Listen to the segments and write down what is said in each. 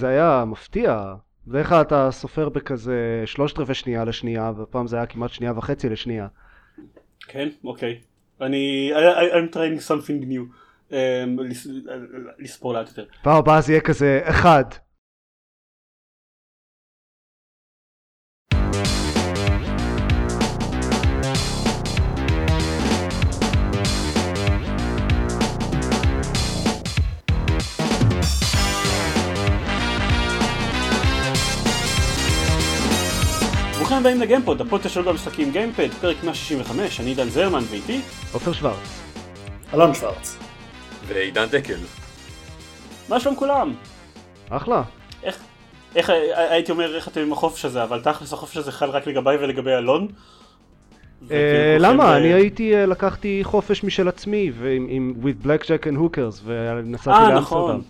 זה היה מפתיע. בדרך כלל אתה סופר בכזה שלושת רבעי שנייה לשנייה, והפעם זה היה כמעט שנייה וחצי לשנייה. כן, אוקיי. אני, I'm trying something new. Um, לס- לספור לאט יותר. פעם הבאה זה יהיה כזה אחד. הבאים לגיימפוד, הפודקאסט שלו במשחקים גיימפד, פרק 165, אני עידן זרמן ואיתי. עופר שוורץ. אלון שוורץ. ועידן דקל. מה שלום כולם? אחלה. איך, איך, הייתי אומר איך אתם עם החופש הזה, אבל תכלס החופש הזה חל רק לגביי ולגבי אלון? אה, למה? ב- אני הייתי, אה, לקחתי חופש משל עצמי, ועם עם- with black jack and hookers, ונסעתי אה לאמסטרדם. נכון,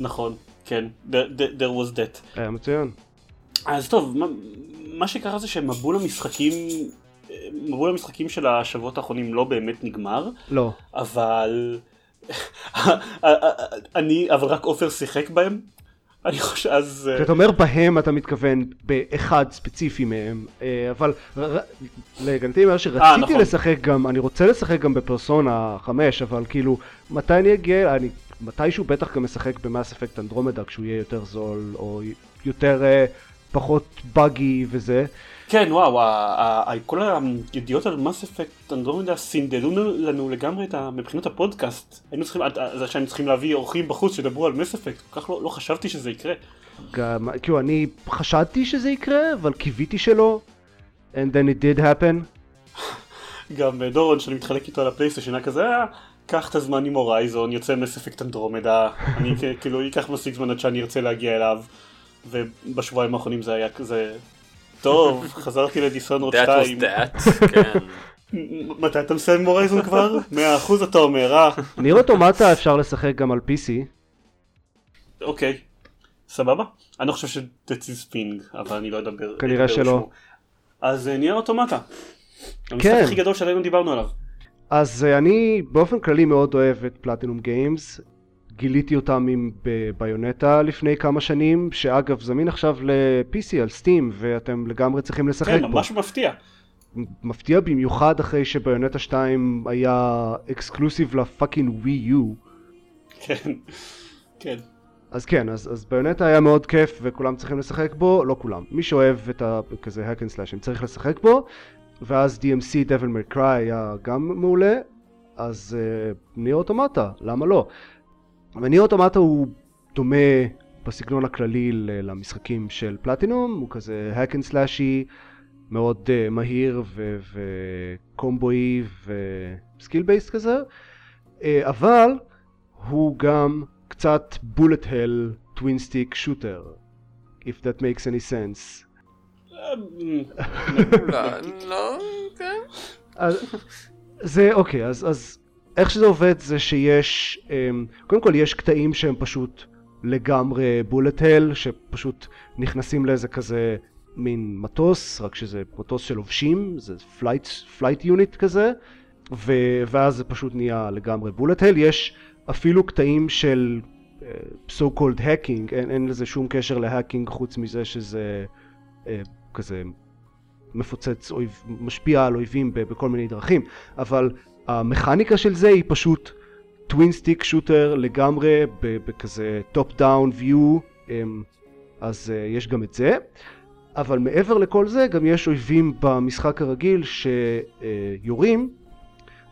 נכון, כן, there was that. היה מצוין. אז טוב, מה, מה שקרה זה שמבול המשחקים, מבול המשחקים של השבועות האחרונים לא באמת נגמר, לא. אבל אני, אבל רק עופר שיחק בהם, אני חושב, אז אה, כשאתה אומר בהם אתה מתכוון באחד ספציפי מהם, אה, אבל להגנתי אומר שרציתי נכון. לשחק גם, אני רוצה לשחק גם בפרסונה 5, אבל כאילו, מתי אני אגיע, אני מתישהו בטח גם משחק במאס אפקט אנדרומדה כשהוא יהיה יותר זול, או יותר, אה, פחות באגי וזה. כן וואו, כל הידיעות על מס אפקט אנדרומדה סינדלו לנו לגמרי את ה... מבחינת הפודקאסט, היינו צריכים, עד- זה שהיינו צריכים להביא אורחים בחוץ שידברו על מס אפקט, כל כך לא, לא חשבתי שזה יקרה. גם, כאילו, אני חשדתי שזה יקרה, אבל קיוויתי שלא, and then it did happen. גם אה, דורון שאני מתחלק איתו על הפלייסטיישן היה כזה, "אה, קח את הזמן עם הורייזון, יוצא מס אפקט אנדרומדה, אני כאילו ייקח מספיק זמן עד שאני ארצה להגיע אליו, ובשבועיים האחרונים זה היה כזה, טוב, חזרתי לדיסונרד That 2, was that, כן. מתי אתה מסיים עם הורייזון כבר? מאה אחוז אתה אומר, אה? ניר אוטומטה אפשר לשחק גם על PC. אוקיי, סבבה. אני לא חושב is ping, אבל אני לא אדבר. כנראה שלא. אז אה, ניר אוטומטה. המשחק כן. הכי גדול שעדיין לא דיברנו עליו. אז אה, אני באופן כללי מאוד אוהב את פלטינום גיימס. גיליתי אותם עם ביונטה לפני כמה שנים, שאגב זמין עכשיו ל-PC על סטים, ואתם לגמרי צריכים לשחק כן, בו. ממש מפתיע. מפתיע במיוחד אחרי שביונטה 2 היה exclusive ל fucking ווי יו. כן. כן. אז כן, אז, אז ביונטה היה מאוד כיף וכולם צריכים לשחק בו, לא כולם. מי שאוהב את ה... כזה hack and slash צריך לשחק בו, ואז DMC Devil May Cry היה גם מעולה, אז אה, ניר אוטומטה, למה לא? וניר אוטומטה הוא דומה בסגנון הכללי למשחקים של פלטינום, הוא כזה hack and slashי, מאוד אה, מהיר וקומבואי ו skill based כזה, אה, אבל הוא גם קצת bullet hell twin stick shooter, if that makes any sense. לא, לא, כן. זה אוקיי, אז איך שזה עובד זה שיש, אמ, קודם כל יש קטעים שהם פשוט לגמרי bullet hell, שפשוט נכנסים לאיזה כזה מין מטוס, רק שזה מטוס של לובשים, זה flight, flight unit כזה, ו, ואז זה פשוט נהיה לגמרי bullet hell. יש אפילו קטעים של אה, so called hacking, אין, אין לזה שום קשר ל hacking חוץ מזה שזה אה, כזה מפוצץ אויב, משפיע על אויבים בכל מיני דרכים, אבל המכניקה של זה היא פשוט twin stick shooter לגמרי בכזה top down view, אז אה, יש גם את זה, אבל מעבר לכל זה גם יש אויבים במשחק הרגיל שיורים,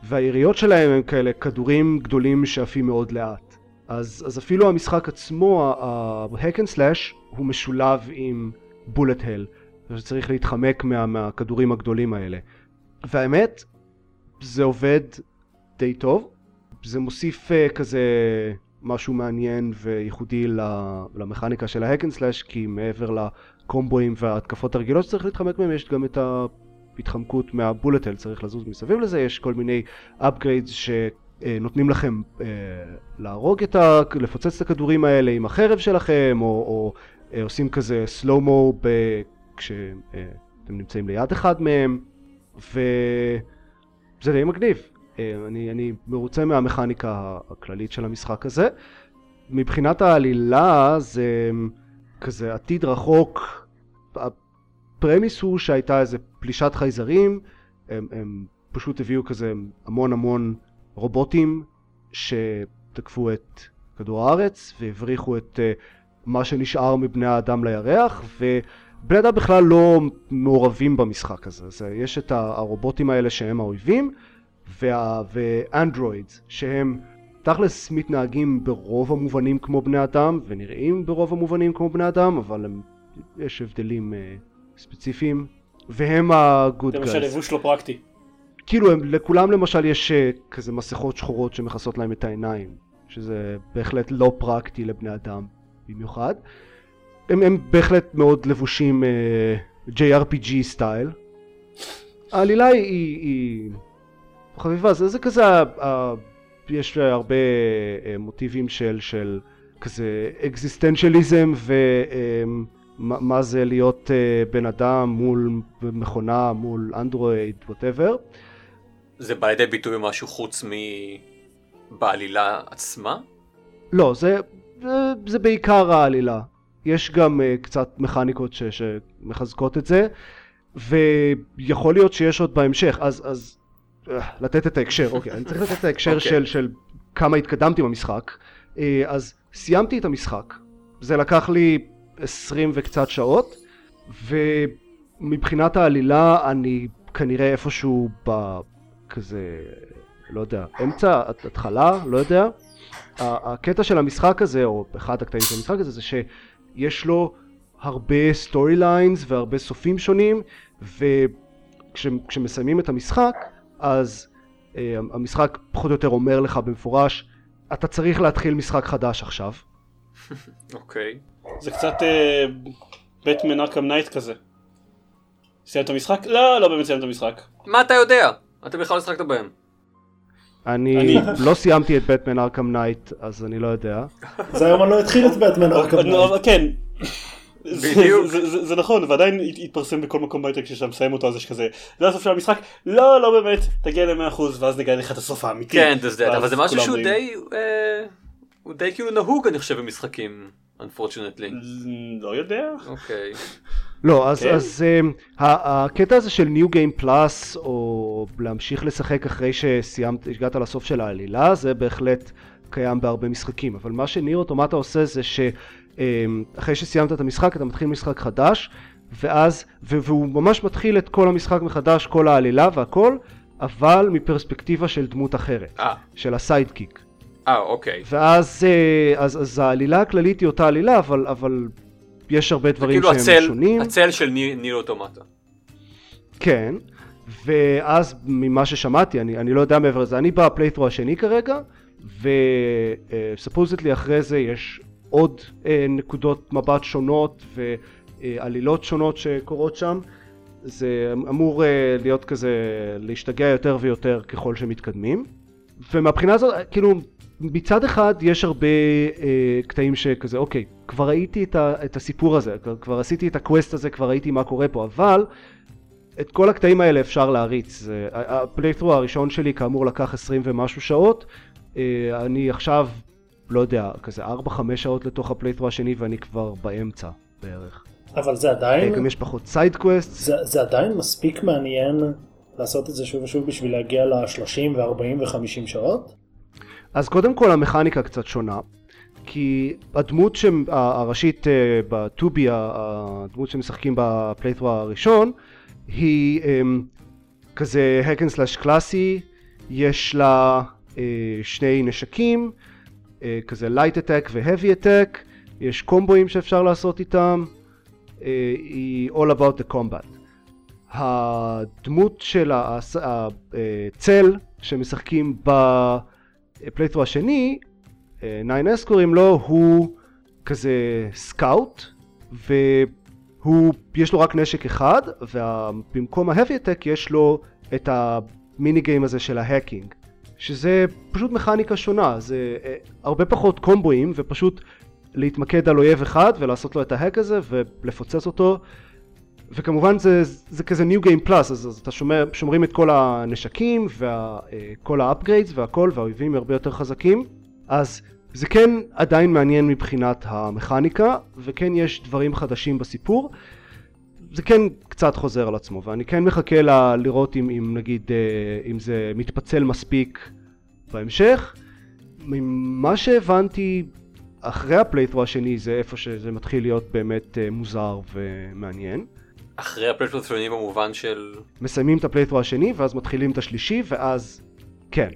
והיריות שלהם הם כאלה כדורים גדולים שעפים מאוד לאט. אז, אז אפילו המשחק עצמו, ה-hack and slash, הוא משולב עם bullet hell. שצריך להתחמק מה, מהכדורים הגדולים האלה. והאמת, זה עובד די טוב. זה מוסיף אה, כזה משהו מעניין וייחודי למכניקה של ה hack and slash, כי מעבר לקומבואים וההתקפות הרגילות שצריך להתחמק מהם, יש גם את ההתחמקות מהבולטל, צריך לזוז מסביב לזה, יש כל מיני upgrades שנותנים לכם uh, להרוג את ה... לפוצץ את הכדורים האלה עם החרב שלכם, או, או uh, עושים כזה סלואו-מו ב... כשאתם נמצאים ליד אחד מהם, וזה די מגניב. אה, אני, אני מרוצה מהמכניקה הכללית של המשחק הזה, מבחינת העלילה זה כזה עתיד רחוק. הפרמיס הוא שהייתה איזה פלישת חייזרים, הם, הם פשוט הביאו כזה המון המון רובוטים שתקפו את כדור הארץ והבריחו את uh, מה שנשאר מבני האדם לירח ובני אדם בכלל לא מעורבים במשחק הזה. זה, יש את הרובוטים האלה שהם האויבים וה, ואנדרואידס שהם תכלס מתנהגים ברוב המובנים כמו בני אדם ונראים ברוב המובנים כמו בני אדם אבל הם, יש הבדלים uh, ספציפיים והם ה-good guys. למשל לבוש לא פרקטי. כאילו הם, לכולם למשל יש uh, כזה מסכות שחורות שמכסות להם את העיניים שזה בהחלט לא פרקטי לבני אדם במיוחד הם, הם בהחלט מאוד לבושים uh, JRPG סטייל העלילה היא, היא, היא חביבה זה, זה כזה uh, יש הרבה uh, מוטיבים של, של כזה אקזיסטנציאליזם ומה um, זה להיות uh, בן אדם מול מכונה מול אנדרואיד ווטאבר זה בא לידי ביטוי במשהו חוץ מבעלילה עצמה? לא, זה, זה, זה בעיקר העלילה. יש גם uh, קצת מכניקות ש, שמחזקות את זה, ויכול להיות שיש עוד בהמשך, אז, אז uh, לתת את ההקשר, אוקיי, אני צריך לתת את ההקשר okay. אוקיי. של, של כמה התקדמתי במשחק. Uh, אז סיימתי את המשחק, זה לקח לי עשרים וקצת שעות, ומבחינת העלילה אני כנראה איפשהו ב... כזה, לא יודע, אמצע, התחלה, לא יודע. הקטע של המשחק הזה, או אחד הקטעים של המשחק הזה, זה שיש לו הרבה story lines והרבה סופים שונים, וכשמסיימים את המשחק, אז אה, המשחק פחות או יותר אומר לך במפורש, אתה צריך להתחיל משחק חדש עכשיו. אוקיי. זה קצת בטמן ארקהם נייט כזה. סיימת את המשחק? לא, לא באמת סיימת את המשחק. מה אתה יודע? אתה בכלל לא שחקת בהם. אני לא סיימתי את בטמן ארקהם נייט, אז אני לא יודע. זה היום אני לא התחיל את בטמן ארכם נייט. כן. זה- בדיוק. זה- זה זה נכון ועדיין הת- התפרסם בכל מקום בהייטק כשאתה מסיים אותו אז יש כזה זה הסוף של המשחק לא לא באמת תגיע ל-100% ואז נגיע לך את הסוף האמיתי. כן, אבל זה משהו שהוא די, אה, הוא די כאילו נהוג אני חושב במשחקים, unfortunately. לא יודע. אוקיי. לא, אז, כן. אז um, ה- הקטע הזה של New Game Plus, או להמשיך לשחק אחרי שסיימת, הגעת לסוף של העלילה, זה בהחלט קיים בהרבה משחקים. אבל מה שניר אוטומטה עושה זה שאחרי שסיימת את המשחק, אתה מתחיל משחק חדש, ואז, ו- והוא ממש מתחיל את כל המשחק מחדש, כל העלילה והכל, אבל מפרספקטיבה של דמות אחרת, אה, של ה sidekick. אה, אוקיי. ואז אה, אז, אז העלילה הכללית היא אותה עלילה, אבל, אבל יש הרבה דברים כאילו שהם הצל, שונים. הצל של ניר ניר אוטומטה. כן, ואז ממה ששמעתי, אני, אני לא יודע מעבר לזה, אני ב playthrough השני כרגע, ו supposedly אחרי זה יש עוד אה, נקודות מבט שונות ועלילות שונות שקורות שם. זה אמור אה, להיות כזה, להשתגע יותר ויותר ככל שמתקדמים. ומהבחינה הזאת, כאילו, מצד אחד יש הרבה אה, קטעים שכזה, אוקיי, כבר ראיתי את, ה, את הסיפור הזה, כבר, כבר עשיתי את ה quest הזה, כבר ראיתי מה קורה פה, אבל את כל הקטעים האלה אפשר להריץ. זה- ה- ה playthrough הראשון שלי כאמור לקח 20 ומשהו שעות, אה, אני עכשיו, לא יודע, כזה 4-5 שעות לתוך ה playthrough השני ואני כבר באמצע בערך. אבל זה אה, עדיין, גם יש פחות side quest. זה, זה עדיין מספיק מעניין לעשות את זה שוב ושוב בשביל להגיע ל-30 ו-40 ו-50 שעות? אז קודם כל המכניקה קצת שונה, כי הדמות ש- הראשית אה, ב 2B, הדמות שמשחקים ב playthrough הראשון, היא אמ, כזה hack and slash קלאסי, יש לה אה, שני נשקים, אה, כזה light attack ו-heavy attack, יש קומבואים שאפשר לעשות איתם, היא all about the combat. הדמות של הצל שמשחקים ב playthrough השני, 9S קוראים לו, הוא כזה scout, והוא, יש לו רק נשק אחד, ובמקום attack יש לו את המיני גיים הזה של ההאקינג, שזה פשוט מכניקה שונה, זה אה, הרבה פחות קומבואים, ופשוט להתמקד על אויב אחד ולעשות לו את ההק הזה ולפוצץ אותו. וכמובן זה, זה כזה New Game Plus, אז, אז אתה שומר, שומרים את כל הנשקים וכל ה-upgrades והכל, והאויבים הרבה יותר חזקים. אז זה כן עדיין מעניין מבחינת המכניקה, וכן יש דברים חדשים בסיפור. זה כן קצת חוזר על עצמו, ואני כן מחכה ל- לראות אם, אם נגיד, אה, אם זה מתפצל מספיק בהמשך. ממה שהבנתי אחרי ה playthrough השני זה איפה שזה מתחיל להיות באמת אה, מוזר ומעניין. אחרי ה playthrough השני במובן של... מסיימים את ה playthrough השני ואז מתחילים את השלישי ואז כן.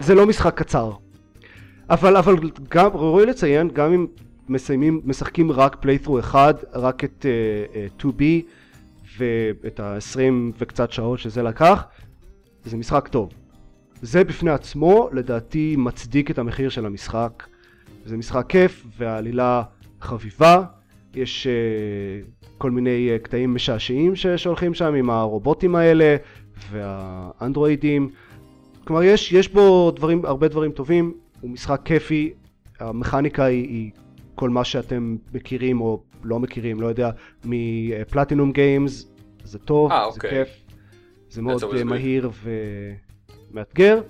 זה לא משחק קצר. אבל אבל גם ראוי לציין גם אם מסיימים משחקים רק playthrough אחד רק את אה, אה, 2B ואת ה-20 וקצת שעות שזה לקח זה משחק טוב. זה בפני עצמו לדעתי מצדיק את המחיר של המשחק. זה משחק כיף והעלילה חביבה. יש אה, כל מיני אה, קטעים משעשעים ש- שהולכים שם עם הרובוטים האלה והאנדרואידים. כלומר יש, יש בו דברים, הרבה דברים טובים, הוא משחק כיפי, המכניקה היא, היא כל מה שאתם מכירים או לא מכירים, לא יודע, מפלטינום גיימס, זה טוב, אה, זה אוקיי. כיף, זה מאוד אה, good. מהיר ומאתגר.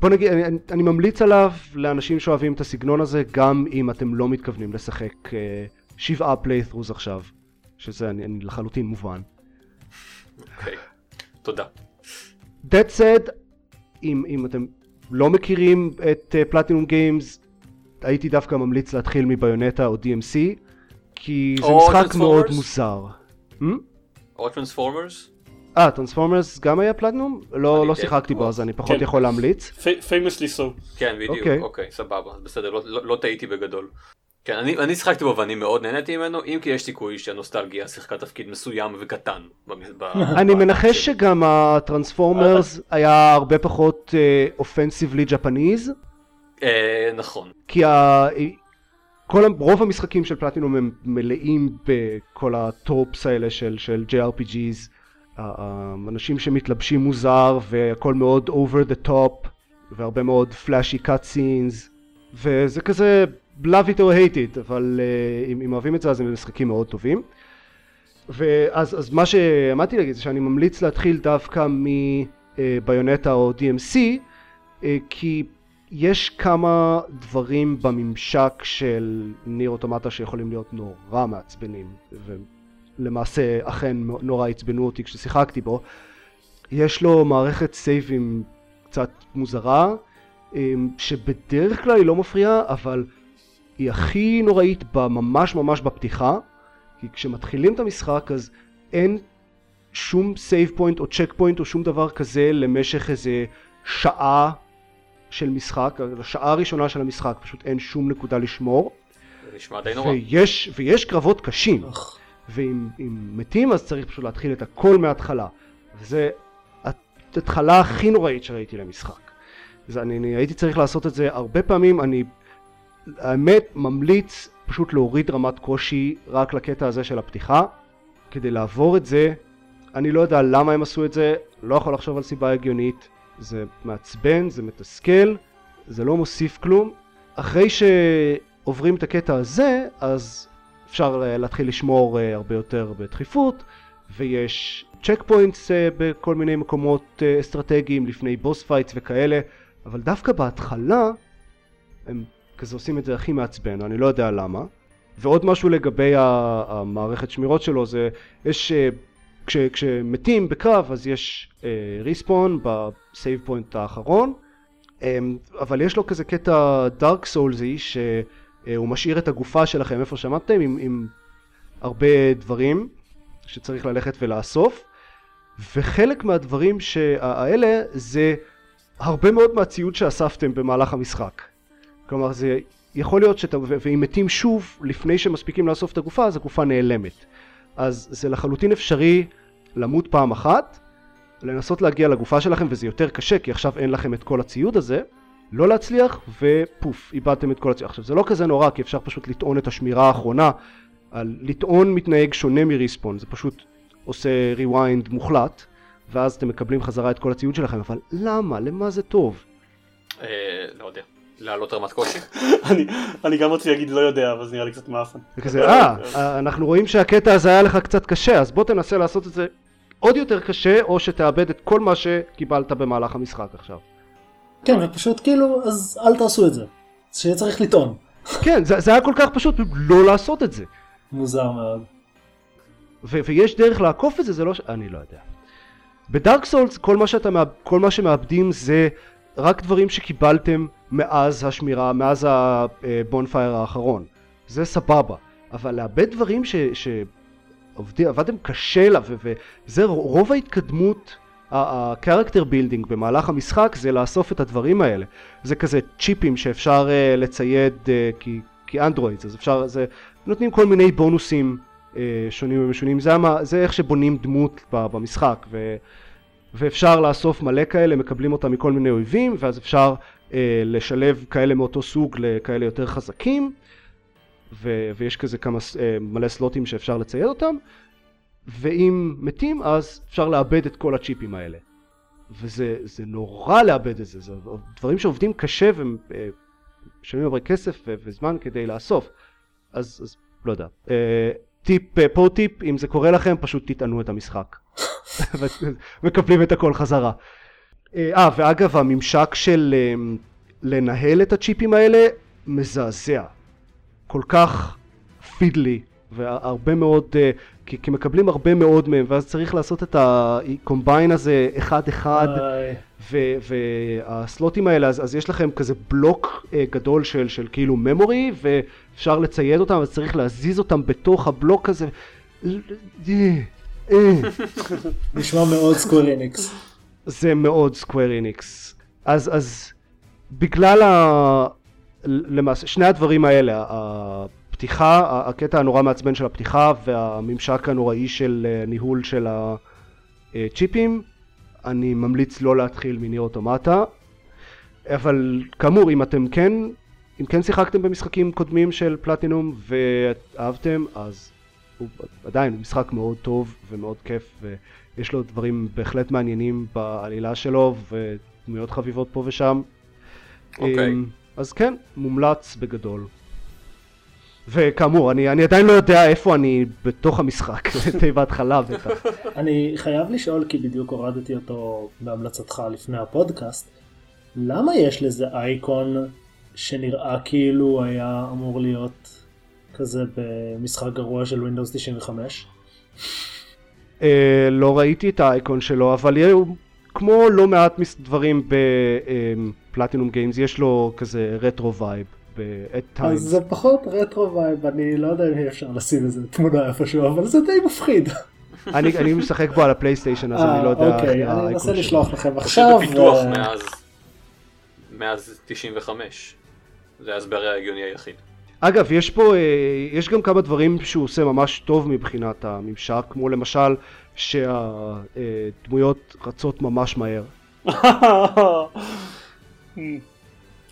בוא נגיד, אני, אני ממליץ עליו לאנשים שאוהבים את הסגנון הזה, גם אם אתם לא מתכוונים לשחק אה, שבעה פליית'רוז עכשיו, שזה אני, אני לחלוטין מובן. אוקיי. תודה. That said, אם, אם אתם לא מכירים את Platinum אה, Games, הייתי דווקא ממליץ להתחיל מ Bayonetta או DMC, כי זה או משחק מאוד Transformers? מוזר. המ? או Transformers? אה, Transformers גם היה פלטינום? לא, לא די שיחקתי בו. אז אני פחות כן. יכול להמליץ. Famously so. כן, בדיוק. אוקיי. אוקיי, סבבה. בסדר, לא- לא לא טעיתי בגדול. כן, אני אני שיחקתי בו ואני מאוד נהניתי ממנו, אם כי יש סיכוי שהנוסטלגיה שיחקה תפקיד מסוים וקטן. אני מנחש שגם הטרנספורמרס היה הרבה פחות אופנסיבלי ג'פניז, אה, נכון. כי ה... כל, רוב המשחקים של פלטינום הם מלאים בכל הטופס האלה של, של JRPGs, אנשים שמתלבשים מוזר והכל מאוד over the top והרבה מאוד flashy cut scenes וזה כזה love it or hate it אבל uh, אם, אם אוהבים את זה אז הם משחקים מאוד טובים. ואז אז מה שעמדתי להגיד זה שאני ממליץ להתחיל דווקא מביונטה או DMC אה, כי יש כמה דברים בממשק של ניר אוטומטה שיכולים להיות נורא מעצבנים ולמעשה אכן נורא עצבנו אותי כששיחקתי בו. יש לו מערכת סייבים קצת מוזרה אה, שבדרך כלל היא לא מפריעה אבל היא הכי נוראית ממש ממש בפתיחה כי כשמתחילים את המשחק אז אין שום save point או checkpoint או שום דבר כזה למשך איזה שעה של משחק, השעה הראשונה של המשחק פשוט אין שום נקודה לשמור. זה נשמע די נורא. ויש, ויש קרבות קשים. אך, ואם אם מתים אז צריך פשוט להתחיל את הכל מההתחלה. וזה ההתחלה הכי נוראית שראיתי למשחק. אז אני, אני הייתי צריך לעשות את זה הרבה פעמים אני האמת ממליץ פשוט להוריד רמת קושי רק לקטע הזה של הפתיחה. כדי לעבור את זה אני לא יודע למה הם עשו את זה לא יכול לחשוב על סיבה הגיונית. זה מעצבן זה מתסכל זה לא מוסיף כלום. אחרי שעוברים את הקטע הזה אז אפשר אה, להתחיל לשמור אה, הרבה יותר בדחיפות ויש צ'ק פוינטס בכל מיני מקומות אה, אסטרטגיים לפני boss fights וכאלה. אבל דווקא בהתחלה הם כזה עושים את זה הכי מעצבן אני לא יודע למה. ועוד משהו לגבי המערכת שמירות שלו זה יש אה, כש, כשמתים בקרב אז יש respawn ב save point האחרון. אמ, אבל יש לו כזה קטע דארק סולזי שהוא משאיר את הגופה שלכם איפה שעמדתם עם, עם הרבה דברים שצריך ללכת ולאסוף. וחלק מהדברים האלה זה הרבה מאוד מהציוד שאספתם במהלך המשחק כלומר זה יכול להיות שאתם ו- ואם מתים שוב לפני שמספיקים לאסוף את הגופה אז הגופה נעלמת. אז זה לחלוטין אפשרי למות פעם אחת לנסות להגיע לגופה שלכם וזה יותר קשה כי עכשיו אין לכם את כל הציוד הזה לא להצליח ופוף איבדתם את כל הציוד. עכשיו זה לא כזה נורא כי אפשר פשוט לטעון את השמירה האחרונה. על לטעון מתנהג שונה מריספון זה פשוט עושה rewind מוחלט ואז אתם מקבלים חזרה את כל הציוד שלכם. אבל למה? למה זה טוב? אה, לא יודע. להעלות רמת קושי? אני- אני גם רציתי להגיד לא יודע, אבל זה נראה לי קצת מאפן. זה כזה אה אנחנו רואים שהקטע הזה היה לך קצת קשה אז בוא תנסה לעשות את זה עוד יותר קשה או שתאבד את כל מה שקיבלת במהלך המשחק עכשיו כן, ופשוט כאילו, אז אל תעשו את זה. שיהיה צריך לטעון. כן, זה, זה היה כל כך פשוט לא לעשות את זה. מוזר מאוד. ו- ויש דרך לעקוף את זה, זה לא ש... אני לא יודע. בדארק סולס כל מה שאתה מאב... כל מה שמאבדים זה רק דברים שקיבלתם מאז השמירה, מאז הבונפייר האחרון. זה סבבה. אבל לאבד דברים ש... שעבדתם קשה לה, וזה רוב ההתקדמות, ה-character building במהלך המשחק זה לאסוף את הדברים האלה. זה כזה צ'יפים שאפשר uh, לצייד uh, כי, כי אנדרואידס, אז אפשר, זה, נותנים כל מיני בונוסים uh, שונים ומשונים, זה, זה איך שבונים דמות במשחק, ו, ואפשר לאסוף מלא כאלה, מקבלים אותם מכל מיני אויבים, ואז אפשר uh, לשלב כאלה מאותו סוג לכאלה יותר חזקים. ו- ויש כזה כמה uh, מלא סלוטים שאפשר לצייד אותם ואם מתים אז אפשר לאבד את כל הצ'יפים האלה. וזה נורא לאבד את זה, זה דברים שעובדים קשה ומשלמים הרבה כסף ו- וזמן כדי לאסוף. אז, אז לא יודע. uh, טיפ, פה טיפ אם זה קורה לכם פשוט תטענו את המשחק מקבלים את הכל חזרה. אה uh, ואגב הממשק של uh, לנהל את הצ'יפים האלה מזעזע. כל כך פידלי והרבה מאוד uh, כי, כי מקבלים הרבה מאוד מהם ואז צריך לעשות את ה combine הזה אחד אחד והסלוטים האלה אז, אז יש לכם כזה בלוק גדול של, של כאילו memory ואפשר לצייד אותם אז צריך להזיז אותם בתוך הבלוק הזה נשמע מאוד Square Enix זה מאוד Square Enix אז אז בגלל ה... למעשה שני הדברים האלה הפתיחה הקטע הנורא מעצבן של הפתיחה והממשק הנוראי של אה, ניהול של הצ'יפים אני ממליץ לא להתחיל מניר אוטומטה. אבל כאמור אם אתם כן אם כן שיחקתם במשחקים קודמים של פלטינום ואהבתם אז הוא עדיין משחק מאוד טוב ומאוד כיף ויש לו דברים בהחלט מעניינים בעלילה שלו ודמויות חביבות פה ושם. אוקיי. Okay. אמ, אז כן, מומלץ בגדול. וכאמור, אני, אני עדיין לא יודע איפה אני בתוך המשחק, תיבת חלב בטח. אני חייב לשאול, כי בדיוק הורדתי אותו בהמלצתך לפני הפודקאסט, למה יש לזה אייקון שנראה כאילו היה אמור להיות כזה במשחק גרוע של Windows 95? אה, לא ראיתי את האייקון שלו, אבל כמו לא מעט דברים ב Platinum Games, יש לו כזה רטרו vibe. אז זה פחות רטרו vibe, אני לא יודע אם אפשר לשים איזה תמונה איפשהו, אבל זה די מפחיד. אני, אני משחק בו על הפלייסטיישן אז אני לא יודע אוקיי, אני אנסה לשלוח לכם עכשיו. זה בפיתוח מאז, מאז 95, זה ההסבר ההגיוני היחיד. אגב, יש פה, יש גם כמה דברים שהוא עושה ממש טוב מבחינת הממשק, כמו למשל שהדמויות רצות ממש מהר.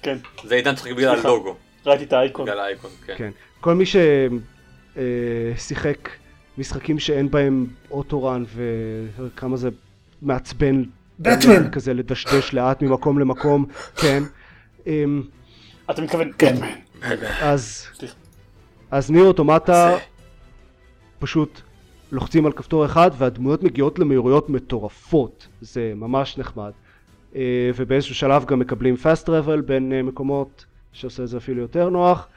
כן. זה עידן צריך בגלל הלוגו. ראיתי את האייקון. בגלל האייקון, כן. כן. כל מי ששיחק משחקים שאין בהם אוטורן וכמה זה מעצבן. בטמן! כזה לדשדש לאט ממקום למקום, כן. אתה מתכוון כן. אז, אז ניר אוטומטה פשוט לוחצים על כפתור אחד והדמויות מגיעות למהירויות מטורפות, זה ממש נחמד. אה, ובאיזשהו שלב גם מקבלים fast travel בין אה, מקומות שעושה את זה אפילו יותר נוח.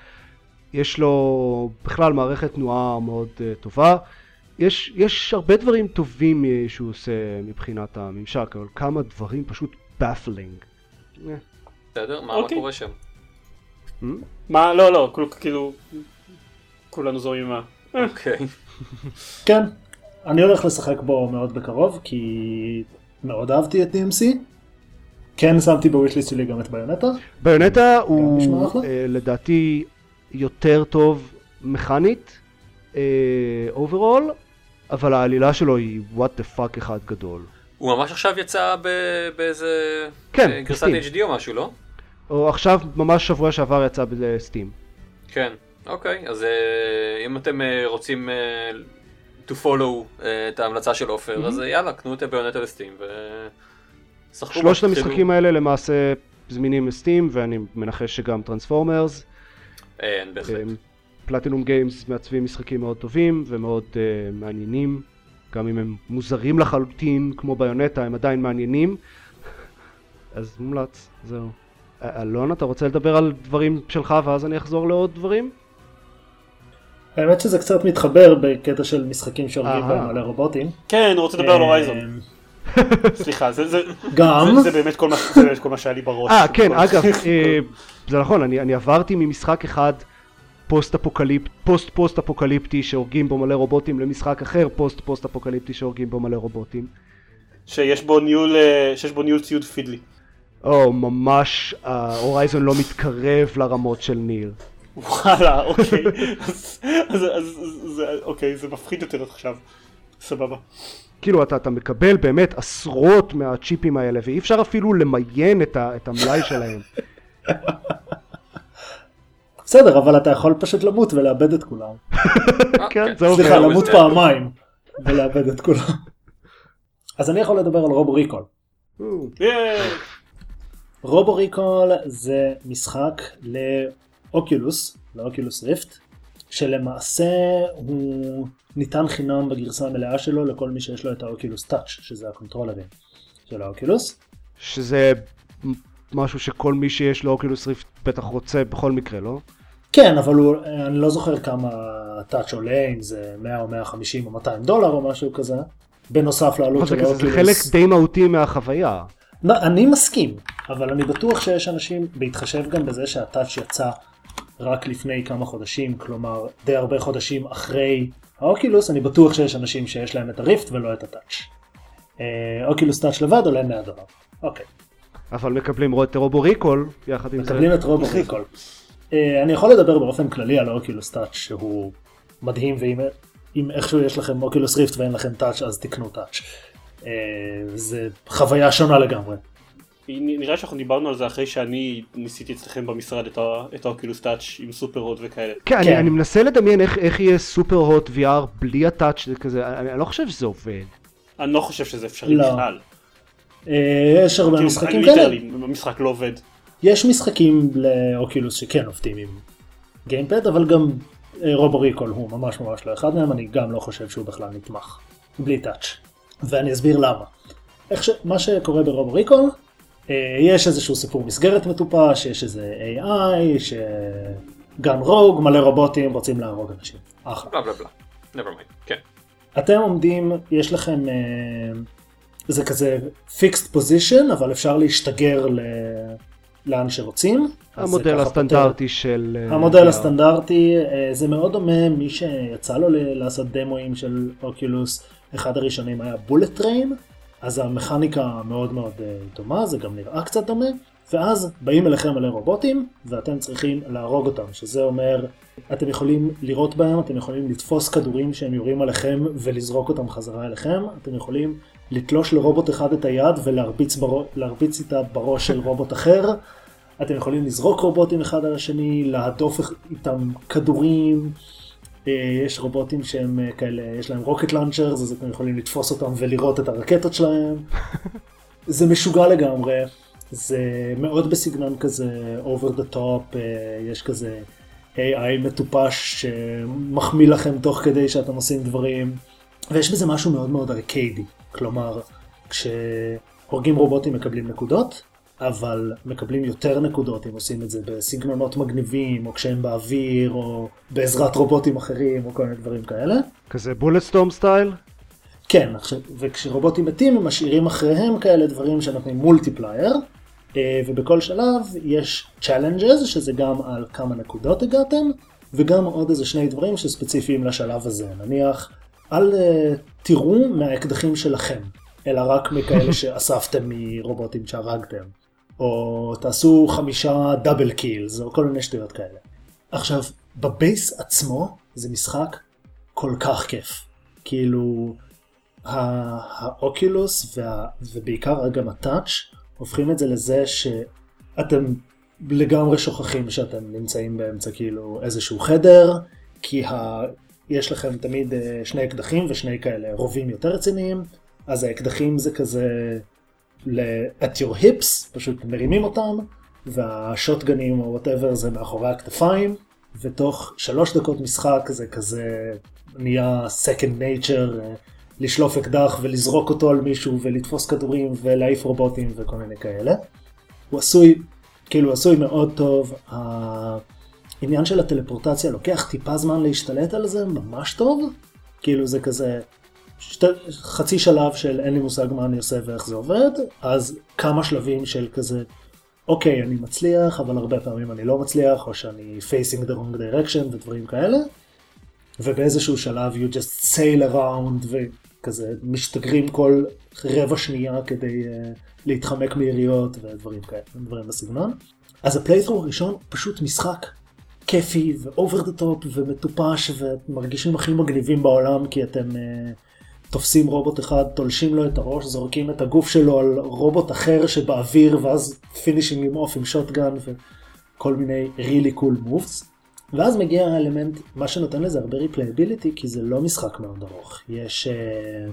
יש לו בכלל מערכת תנועה מאוד אה, טובה. יש, יש הרבה דברים טובים שהוא עושה מבחינת הממשק, אבל כמה דברים פשוט baffling. בסדר, מה אוקיי. קורה שם? Hmm? מה, לא, לא, כאילו, כולנו זורמים מה. אוקיי. כן, אני הולך לשחק בו מאוד בקרוב, כי מאוד אהבתי את DMC. כן שמתי ב wishlist שלי גם את Bayonetta. Bayonetta הוא אה, לדעתי יותר טוב מכנית, overall, אה, אבל העלילה שלו היא what the fuck אחד גדול. הוא ממש עכשיו יצא באיזה כן, אה, גרסת HD או משהו, לא? או עכשיו, ממש שבוע שעבר יצא ב Steam. כן, אוקיי, אז אם אתם רוצים to follow את ההמלצה של עופר, אז יאללה, קנו את Bayonetta ל Steam. שלושת המשחקים האלה למעשה זמינים ל Steam ואני מנחש שגם Transformers. אין, בהחלט. Platinum Games מעצבים משחקים מאוד טובים ומאוד מעניינים, גם אם הם מוזרים לחלוטין כמו Bayonetta הם עדיין מעניינים, אז מומלץ, זהו. אלון, אתה רוצה לדבר על דברים שלך ואז אני אחזור לעוד דברים? האמת שזה קצת מתחבר בקטע של משחקים שהורגים. בהם מלא רובוטים. כן, אני רוצה לדבר על Horizon. אה, סליחה, זה- זה גם, זה- זה באמת כל מה- זה באמת כל מה שהיה לי בראש. אה, כן, אגב, אה, זה נכון, אני אני עברתי ממשחק אחד פוסט אפוקליפ, פוסט פוסט אפוקליפטי שהורגים בו מלא רובוטים למשחק אחר פוסט פוסט אפוקליפטי שהורגים בו מלא רובוטים. שיש בו ניהול, אה, שיש בו ניהול ציוד פידלי. או, ממש, הורייזון לא מתקרב לרמות של ניר. וואלה, אוקיי. אז- אז אז- זה- אוקיי, זה מפחיד יותר עכשיו. סבבה. כאילו אתה, אתה מקבל באמת עשרות מהצ'יפים האלה ואי אפשר אפילו למיין את, ה, את המלאי שלהם. בסדר, אבל אתה יכול פשוט למות ולאבד את כולם. אה, כן, זה עובר. סליחה, זה- למות זה- פעמיים ולאבד את כולם. אז אני יכול לדבר על Robo Recall. Robo Recall זה משחק ל Oculus, ל Oculus Rift, שלמעשה הוא ניתן חינם בגרסה המלאה שלו לכל מי שיש לו את ה Oculus Touch, שזה הקונטרולרים של ה Oculus. שזה משהו שכל מי שיש לו Oculus Rift בטח רוצה בכל מקרה, לא? כן, אבל הוא, אני לא זוכר כמה טאץ' עולה, אם זה 100 או 150 או 200 דולר או משהו כזה, בנוסף לעלות של כזה, זה האוקולוס. חלק די מהותי מהחוויה. לא, אני מסכים, אבל אני בטוח שיש אנשים, בהתחשב גם בזה שהטאץ' יצא רק לפני כמה חודשים, כלומר די הרבה חודשים אחרי האוקילוס, אני בטוח שיש אנשים שיש להם את הריפט ולא את הטאץ'. אה, אוקילוס טאץ' לבד עולה 100 דולר. אוקיי, אבל מקבלים את Robo Recall יחד עם זה. מקבלים את Robo Recall. אה, אני יכול לדבר באופן כללי על ה Oculus Touch שהוא מדהים, ואם אם איכשהו יש לכם Oculus Rift ואין לכם Touch אז תקנו Touch. אה, זה חוויה שונה לגמרי. נראה שאנחנו דיברנו על זה אחרי שאני ניסיתי אצלכם במשרד את ה- את ה Oculus Touch עם Superhot וכאלה. כן, אני, כן. אני מנסה לדמיין איך, איך יהיה Superhot VR בלי ה Touch זה כזה, אני, אני לא חושב שזה עובד. אני לא חושב שזה אפשרי לא. בכלל. אה, יש הרבה כאילו, משחקים כאלה. המשחק לא עובד. יש משחקים לאוקילוס שכן עובדים עם גיימפד, אבל גם אה, רובו ריקול הוא ממש ממש לא אחד מהם, אני גם לא חושב שהוא בכלל נתמך, בלי טאץ'. ואני אסביר למה. איך ש... מה שקורה ברובו ריקול, יש איזשהו סיפור מסגרת מטופש, יש איזה AI, שגן רוג, מלא רובוטים רוצים להרוג אנשים. אחלה. בלה בלה בלה. never mind. כן. אתם עומדים, יש לכם, אה, זה כזה fixed position, אבל אפשר להשתגר ל... לאן שרוצים. המודל הסטנדרטי של... פותר- אה, המודל VR. הסטנדרטי, אה, זה מאוד דומה, מי שיצא לו ל- לעשות דמואים של אוקילוס, אחד הראשונים היה בולט טריין, אז המכניקה מאוד מאוד אה, דומה, זה גם נראה קצת דומה, ואז באים אליכם מלא רובוטים, ואתם צריכים להרוג אותם, שזה אומר, אתם יכולים לירות בהם, אתם יכולים לתפוס כדורים שהם יורים עליכם ולזרוק אותם חזרה אליכם, אתם יכולים לתלוש לרובוט אחד את היד ולהרביץ. להרביץ איתה בראש של רובוט אחר, אתם יכולים לזרוק רובוטים אחד על השני, להדוף איתם כדורים, יש רובוטים שהם אה, כאלה, יש להם רוקט לאנצ'רס, אז אתם יכולים לתפוס אותם ולירות את הרקטות שלהם. זה משוגע לגמרי, זה מאוד בסגנון כזה over the top, אה, יש כזה AI מטופש שמחמיא לכם תוך כדי שאתם עושים דברים, ויש בזה משהו מאוד מאוד ארקיידי, כלומר, כשהורגים רובוטים מקבלים נקודות, אבל מקבלים יותר נקודות אם עושים את זה בסגנונות מגניבים, או כשהם באוויר, או בעזרת רובוטים אחרים, או כל מיני דברים כאלה. כזה Bulletstorm style? כן, וכשרובוטים מתים הם משאירים אחריהם כאלה דברים שנותנים multiplier, אה, ובכל שלב יש challenges, שזה גם על כמה נקודות הגעתם, וגם עוד איזה שני דברים שספציפיים לשלב הזה. נניח, אל אה, תראו מהאקדחים שלכם, אלא רק מכאלה שאספתם מרובוטים שהרגתם. או תעשו חמישה דאבל קילס, או כל מיני שטויות כאלה. עכשיו, בבייס עצמו זה משחק כל כך כיף. כאילו, ה Oculus וה, ובעיקר גם ה Touch הופכים את זה לזה שאתם לגמרי שוכחים שאתם נמצאים באמצע כאילו איזשהו חדר, כי ה... יש לכם תמיד אה, שני אקדחים ושני כאלה רובים יותר רציניים, אז האקדחים זה כזה ל- at your hips, פשוט מרימים אותם, והשוטגנים או whatever זה מאחורי הכתפיים, ותוך שלוש דקות משחק זה כזה נהיה second nature, אה, לשלוף אקדח ולזרוק אותו על מישהו ולתפוס כדורים ולהעיף רובוטים וכל מיני כאלה. הוא עשוי כאילו עשוי מאוד טוב. העניין של הטלפורטציה לוקח טיפה זמן להשתלט על זה, ממש טוב. כאילו זה כזה שתי, חצי שלב של אין לי מושג מה אני עושה ואיך זה עובד, אז כמה שלבים של כזה, אוקיי, אני מצליח, אבל הרבה פעמים אני לא מצליח, או שאני facing the wrong direction ודברים כאלה. ובאיזשהו שלב you just sail around וכזה משתגרים כל רבע שנייה כדי אה, להתחמק מיריות ודברים כאלה, דברים בסגנון. אז ה playthrough הראשון פשוט משחק כיפי ו over the top ומטופש ומרגישים הכי מגניבים בעולם כי אתם אה, תופסים רובוט אחד, תולשים לו את הראש, זורקים את הגוף שלו על רובוט אחר שבאוויר ואז finish him off עם shotgun וכל מיני really cool moves. ואז מגיע האלמנט, מה שנותן לזה הרבה replayability, כי זה לא משחק מאוד ארוך. יש אה,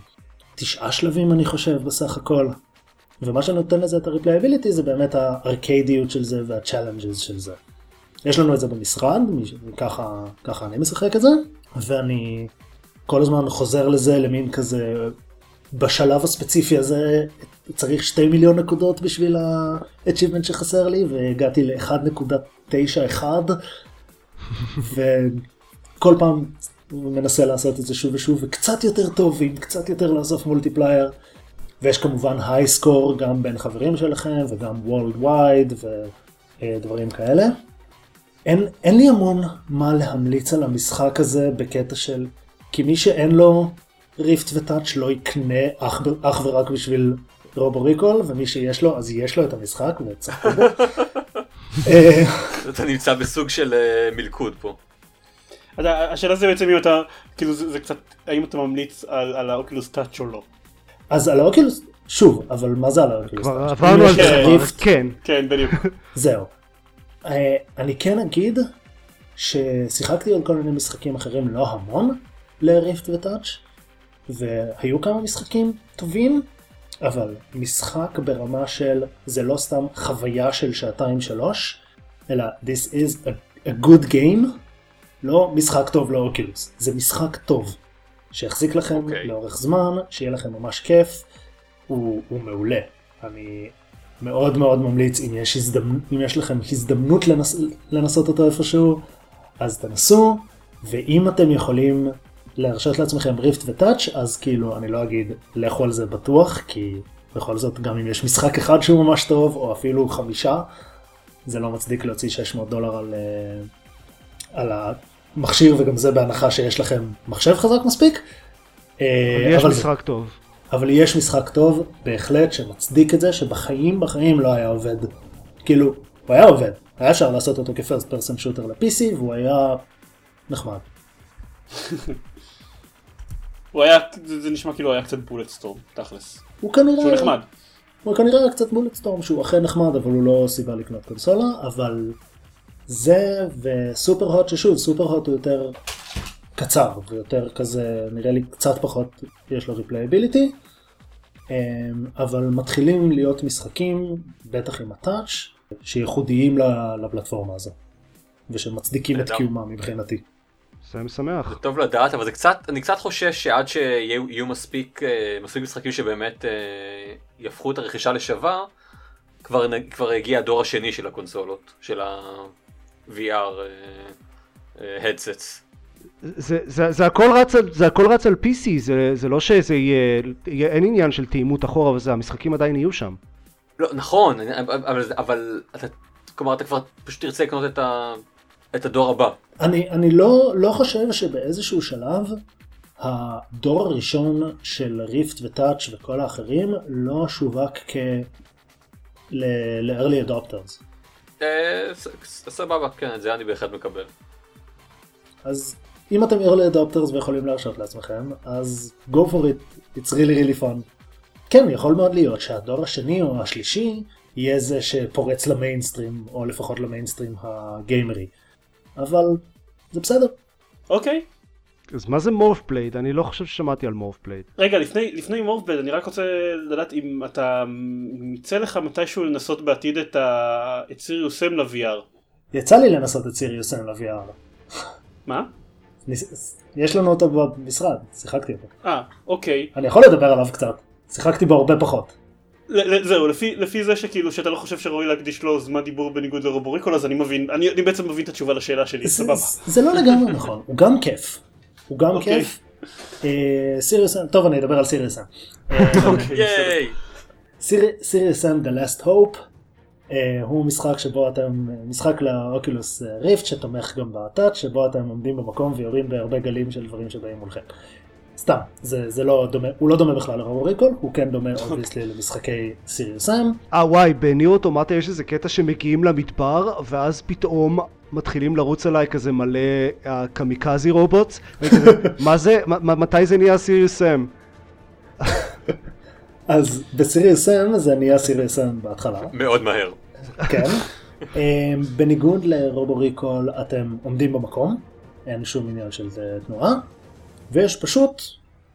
תשעה שלבים אני חושב בסך הכל. ומה שנותן לזה את ה replayability זה באמת הארקיידיות של זה וה challenges של זה. יש לנו את זה במשרד, ככה, ככה אני משחק את זה, ואני כל הזמן חוזר לזה למין כזה, בשלב הספציפי הזה צריך שתי מיליון נקודות בשביל ה-achievement שחסר לי, והגעתי ל-1.91. וכל פעם הוא מנסה לעשות את זה שוב ושוב, וקצת יותר טוב, ועם קצת יותר לאסוף multiplier. ויש כמובן high score גם בין חברים שלכם, וגם worldwide, ודברים כאלה. אין, אין לי המון מה להמליץ על המשחק הזה בקטע של, כי מי שאין לו ריפט וטאץ' לא יקנה אך, אך ורק בשביל רובו ריקול, ומי שיש לו, אז יש לו את המשחק, וצחקו בו. אה, אתה נמצא בסוג של אה, מלכוד פה. השאלה זה בעצם אם אתה, כאילו זה, זה קצת, האם אתה ממליץ על, על האוקילוס טאץ' או לא. אז על האוקילוס, שוב, אבל מה זה על האוקילוס כבר טאץ'? עברנו אם על יש זה, כן. כן, בדיוק. זהו. אה, אני כן אגיד ששיחקתי על כל מיני משחקים אחרים, לא המון, לריפט וטאץ', והיו כמה משחקים טובים, אבל משחק ברמה של זה לא סתם חוויה של שעתיים שלוש, אלא this is a, a good game, לא משחק טוב לאוקילוס, זה משחק טוב, שיחזיק לכם אוקיי. okay. לאורך זמן, שיהיה לכם ממש כיף, הוא, הוא מעולה. אני מאוד מאוד ממליץ אם יש, הזדמנ... אם יש לכם הזדמנות לנס... לנסות אותו איפשהו, אז תנסו, ואם אתם יכולים להרשות לעצמכם ריפט וטאץ', אז כאילו אני לא אגיד לכו על זה בטוח, כי בכל זאת גם אם יש משחק אחד שהוא ממש טוב, או אפילו חמישה, זה לא מצדיק להוציא 600 דולר על, אה, על המכשיר, וגם זה בהנחה שיש לכם מחשב חזק מספיק. אה, אבל יש אבל זה- משחק טוב. אבל יש משחק טוב, בהחלט, שמצדיק את זה, שבחיים בחיים לא היה עובד. כאילו, הוא היה עובד. היה אפשר לעשות אותו כפרסט פרסן שוטר ל-PC, והוא היה נחמד. הוא היה, זה, זה נשמע כאילו היה קצת בולט סטורם, תכלס. הוא כנראה... שהוא נחמד. הוא כנראה היה קצת בולט סטורם, שהוא אכן נחמד, אבל הוא לא סיבה לקנות קונסולה, אבל זה וסופר הוט, ששוב, סופר הוט הוא יותר קצר, ויותר כזה, נראה לי קצת פחות יש לו replayability, אבל מתחילים להיות משחקים, בטח עם ה Touch, שייחודיים ל- לפלטפורמה הזו, ושמצדיקים את. קיומה מבחינתי. זה משמח. טוב לדעת אבל זה קצת אני קצת חושש שעד שיהיו יהיו מספיק אה, מספיק משחקים שבאמת אה, יהפכו את הרכישה לשווה כבר כבר הגיע הדור השני של הקונסולות של ה-VR headsets. זה, זה, זה, הכל רץ על, זה הכל רץ על PC, זה, זה לא שזה יהיה, יהיה, אין עניין של תאימות אחורה וזה, המשחקים עדיין יהיו שם. לא נכון אבל אבל אתה כלומר אתה כבר פשוט תרצה לקנות את ה- את הדור הבא. אני, אני לא, לא חושב שבאיזשהו שלב הדור הראשון של ריפט וטאץ' וכל האחרים לא שווק כ... ל-early adopters. אה, סבבה כן את זה אני בהחלט מקבל. אז אם אתם early adopters ויכולים להרשות לעצמכם, אז go for it, it's really really fun. כן, יכול מאוד להיות שהדור השני או השלישי יהיה זה שפורץ למיינסטרים, או לפחות למיינסטרים הגיימרי. אבל זה בסדר. אוקיי. אז מה זה Morphblade? אני לא חושב ששמעתי על Morphblade. רגע, לפני, לפני Morphblade, אני רק רוצה לדעת אם אתה, יצא לך מתישהו לנסות בעתיד את, ה... את סיריוס M ל-VR. יצא לי לנסות את סיריוס M ל-VR. מה? יש לנו אותו במשרד, שיחקתי אותו. אה, אוקיי. אני יכול לדבר עליו קצת, שיחקתי בו הרבה פחות. זהו, לפי, לפי זה שכאילו שאתה לא חושב שראוי להקדיש לו זמן דיבור בניגוד לרובוריקול, אז אני מבין, אני, אני בעצם מבין את התשובה לשאלה שלי, זה- סבבה. זה לא לגמרי נכון, הוא גם כיף. הוא גם אוקיי. כיף. אה, Serious, טוב אני אדבר על Serious. אוקיי, ייי! סיריוס M The Last Hope אה, הוא משחק שבו אתם, משחק ל Oculus Rift שתומך גם ב Touch שבו אתם עומדים במקום ויורים בהרבה גלים של דברים שבאים מולכם. סתם, זה, זה לא דומה, הוא לא דומה בכלל ל Robo Recall, הוא כן דומה obviously למשחקי Serious Sam. אה וואי, ב Nier Automata יש איזה קטע שמגיעים למדבר, ואז פתאום מתחילים לרוץ עליי כזה מלא אה, קמיקזי רובוטס, מה זה, מ- מ- מתי זה נהיה סיריוס סם? אז בסיריוס M זה נהיה סיריוס M בהתחלה. מאוד מהר. כן. אמ, בניגוד לרובוריקול אתם עומדים במקום, אין שום עניין של אה, תנועה, ויש פשוט,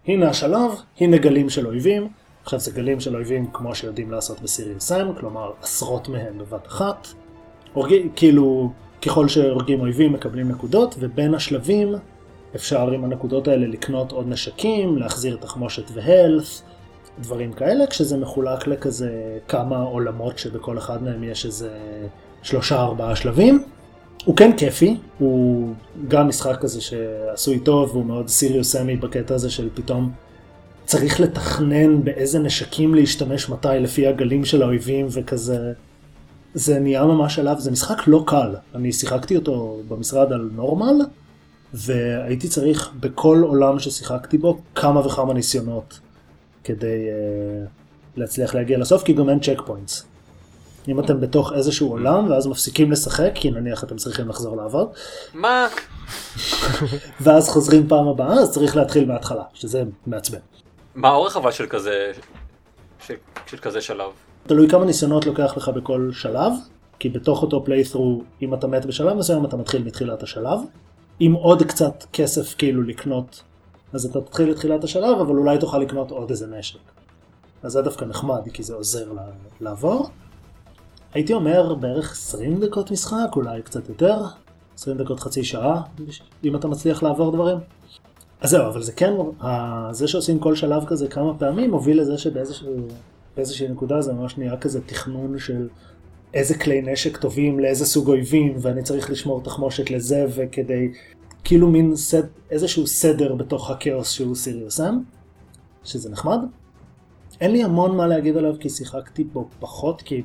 הנה השלב, הנה גלים של אויבים, עכשיו זה גלים של אויבים כמו שיודעים לעשות בסיריוס M, כלומר עשרות מהם בבת אחת, הורגים, כאילו ככל שהורגים אויבים מקבלים נקודות, ובין השלבים אפשר עם הנקודות האלה לקנות עוד נשקים, להחזיר תחמושת והלס, דברים כאלה, כשזה מחולק לכזה כמה עולמות שבכל אחד מהם יש איזה שלושה ארבעה שלבים. הוא כן כיפי, הוא גם משחק כזה שעשוי טוב, והוא מאוד סיריוס סמי בקטע הזה של פתאום צריך לתכנן באיזה נשקים להשתמש מתי לפי הגלים של האויבים וכזה. זה נהיה ממש עליו, זה משחק לא קל. אני שיחקתי אותו במשרד על נורמל, והייתי צריך בכל עולם ששיחקתי בו כמה וכמה ניסיונות כדי uh, להצליח להגיע לסוף, כי גם אין צ'ק פוינטס. אם אתם בתוך איזשהו עולם ואז מפסיקים לשחק, כי נניח אתם צריכים לחזור לעבוד, מה? ואז חוזרים פעם הבאה, אז צריך להתחיל מההתחלה, שזה מעצבן. מה האורך אבל של כזה... של, של כזה שלב? תלוי כמה ניסיונות לוקח לך בכל שלב, כי בתוך אותו פליית'רו, אם אתה מת בשלב מסוים, אתה מתחיל מתחילת השלב. עם עוד קצת כסף כאילו לקנות, אז אתה תתחיל את תחילת השלב, אבל אולי תוכל לקנות עוד איזה נשק. אז זה דווקא נחמד, כי זה עוזר לעבור. הייתי אומר בערך 20 דקות משחק, אולי קצת יותר. 20 דקות חצי שעה, אם אתה מצליח לעבור דברים. אז זהו, אבל זה כן, זה שעושים כל שלב כזה כמה פעמים, מוביל לזה שבאיזשהו... באיזושהי נקודה זה ממש נהיה כזה תכנון של איזה כלי נשק טובים לאיזה סוג אויבים ואני צריך לשמור תחמושת לזה וכדי כאילו מין סד, איזשהו סדר בתוך הכאוס שהוא סיריוס אם שזה נחמד. אין לי המון מה להגיד עליו כי שיחקתי בו פחות כי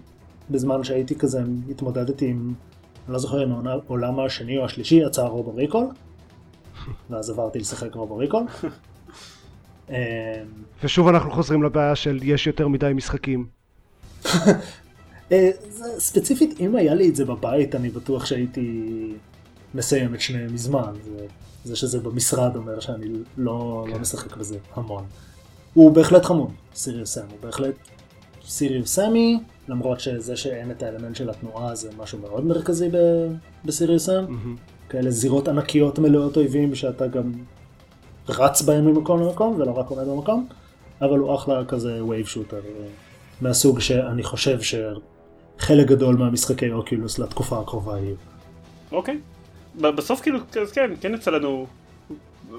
בזמן שהייתי כזה התמודדתי עם אני לא זוכר אם העולם השני או השלישי יצא רובו-ריקול ואז עברתי לשחק Robo Recall. אמ, ושוב אנחנו חוזרים לבעיה של יש יותר מדי משחקים. אה, ספציפית, אם היה לי את זה בבית, אני בטוח שהייתי מסיים את שניהם מזמן. זה, זה שזה במשרד אומר שאני לא, לא משחק בזה המון. הוא בהחלט חמוד, Serious Sam. הוא בהחלט Serious Sam, למרות שזה שאין את האלמנט של התנועה זה משהו מאוד מרכזי ב- ב Serious Sam. מהמם. כאלה זירות ענקיות מלאות אויבים שאתה גם רץ בהם ממקום למקום ולא רק עומד במקום, אבל הוא אחלה כזה wave shooter מהסוג שאני חושב שחלק גדול מהמשחקי Oculus לתקופה הקרובה יהיו. אוקיי. ב- בסוף כאילו, אז כן, כן יצא לנו אה,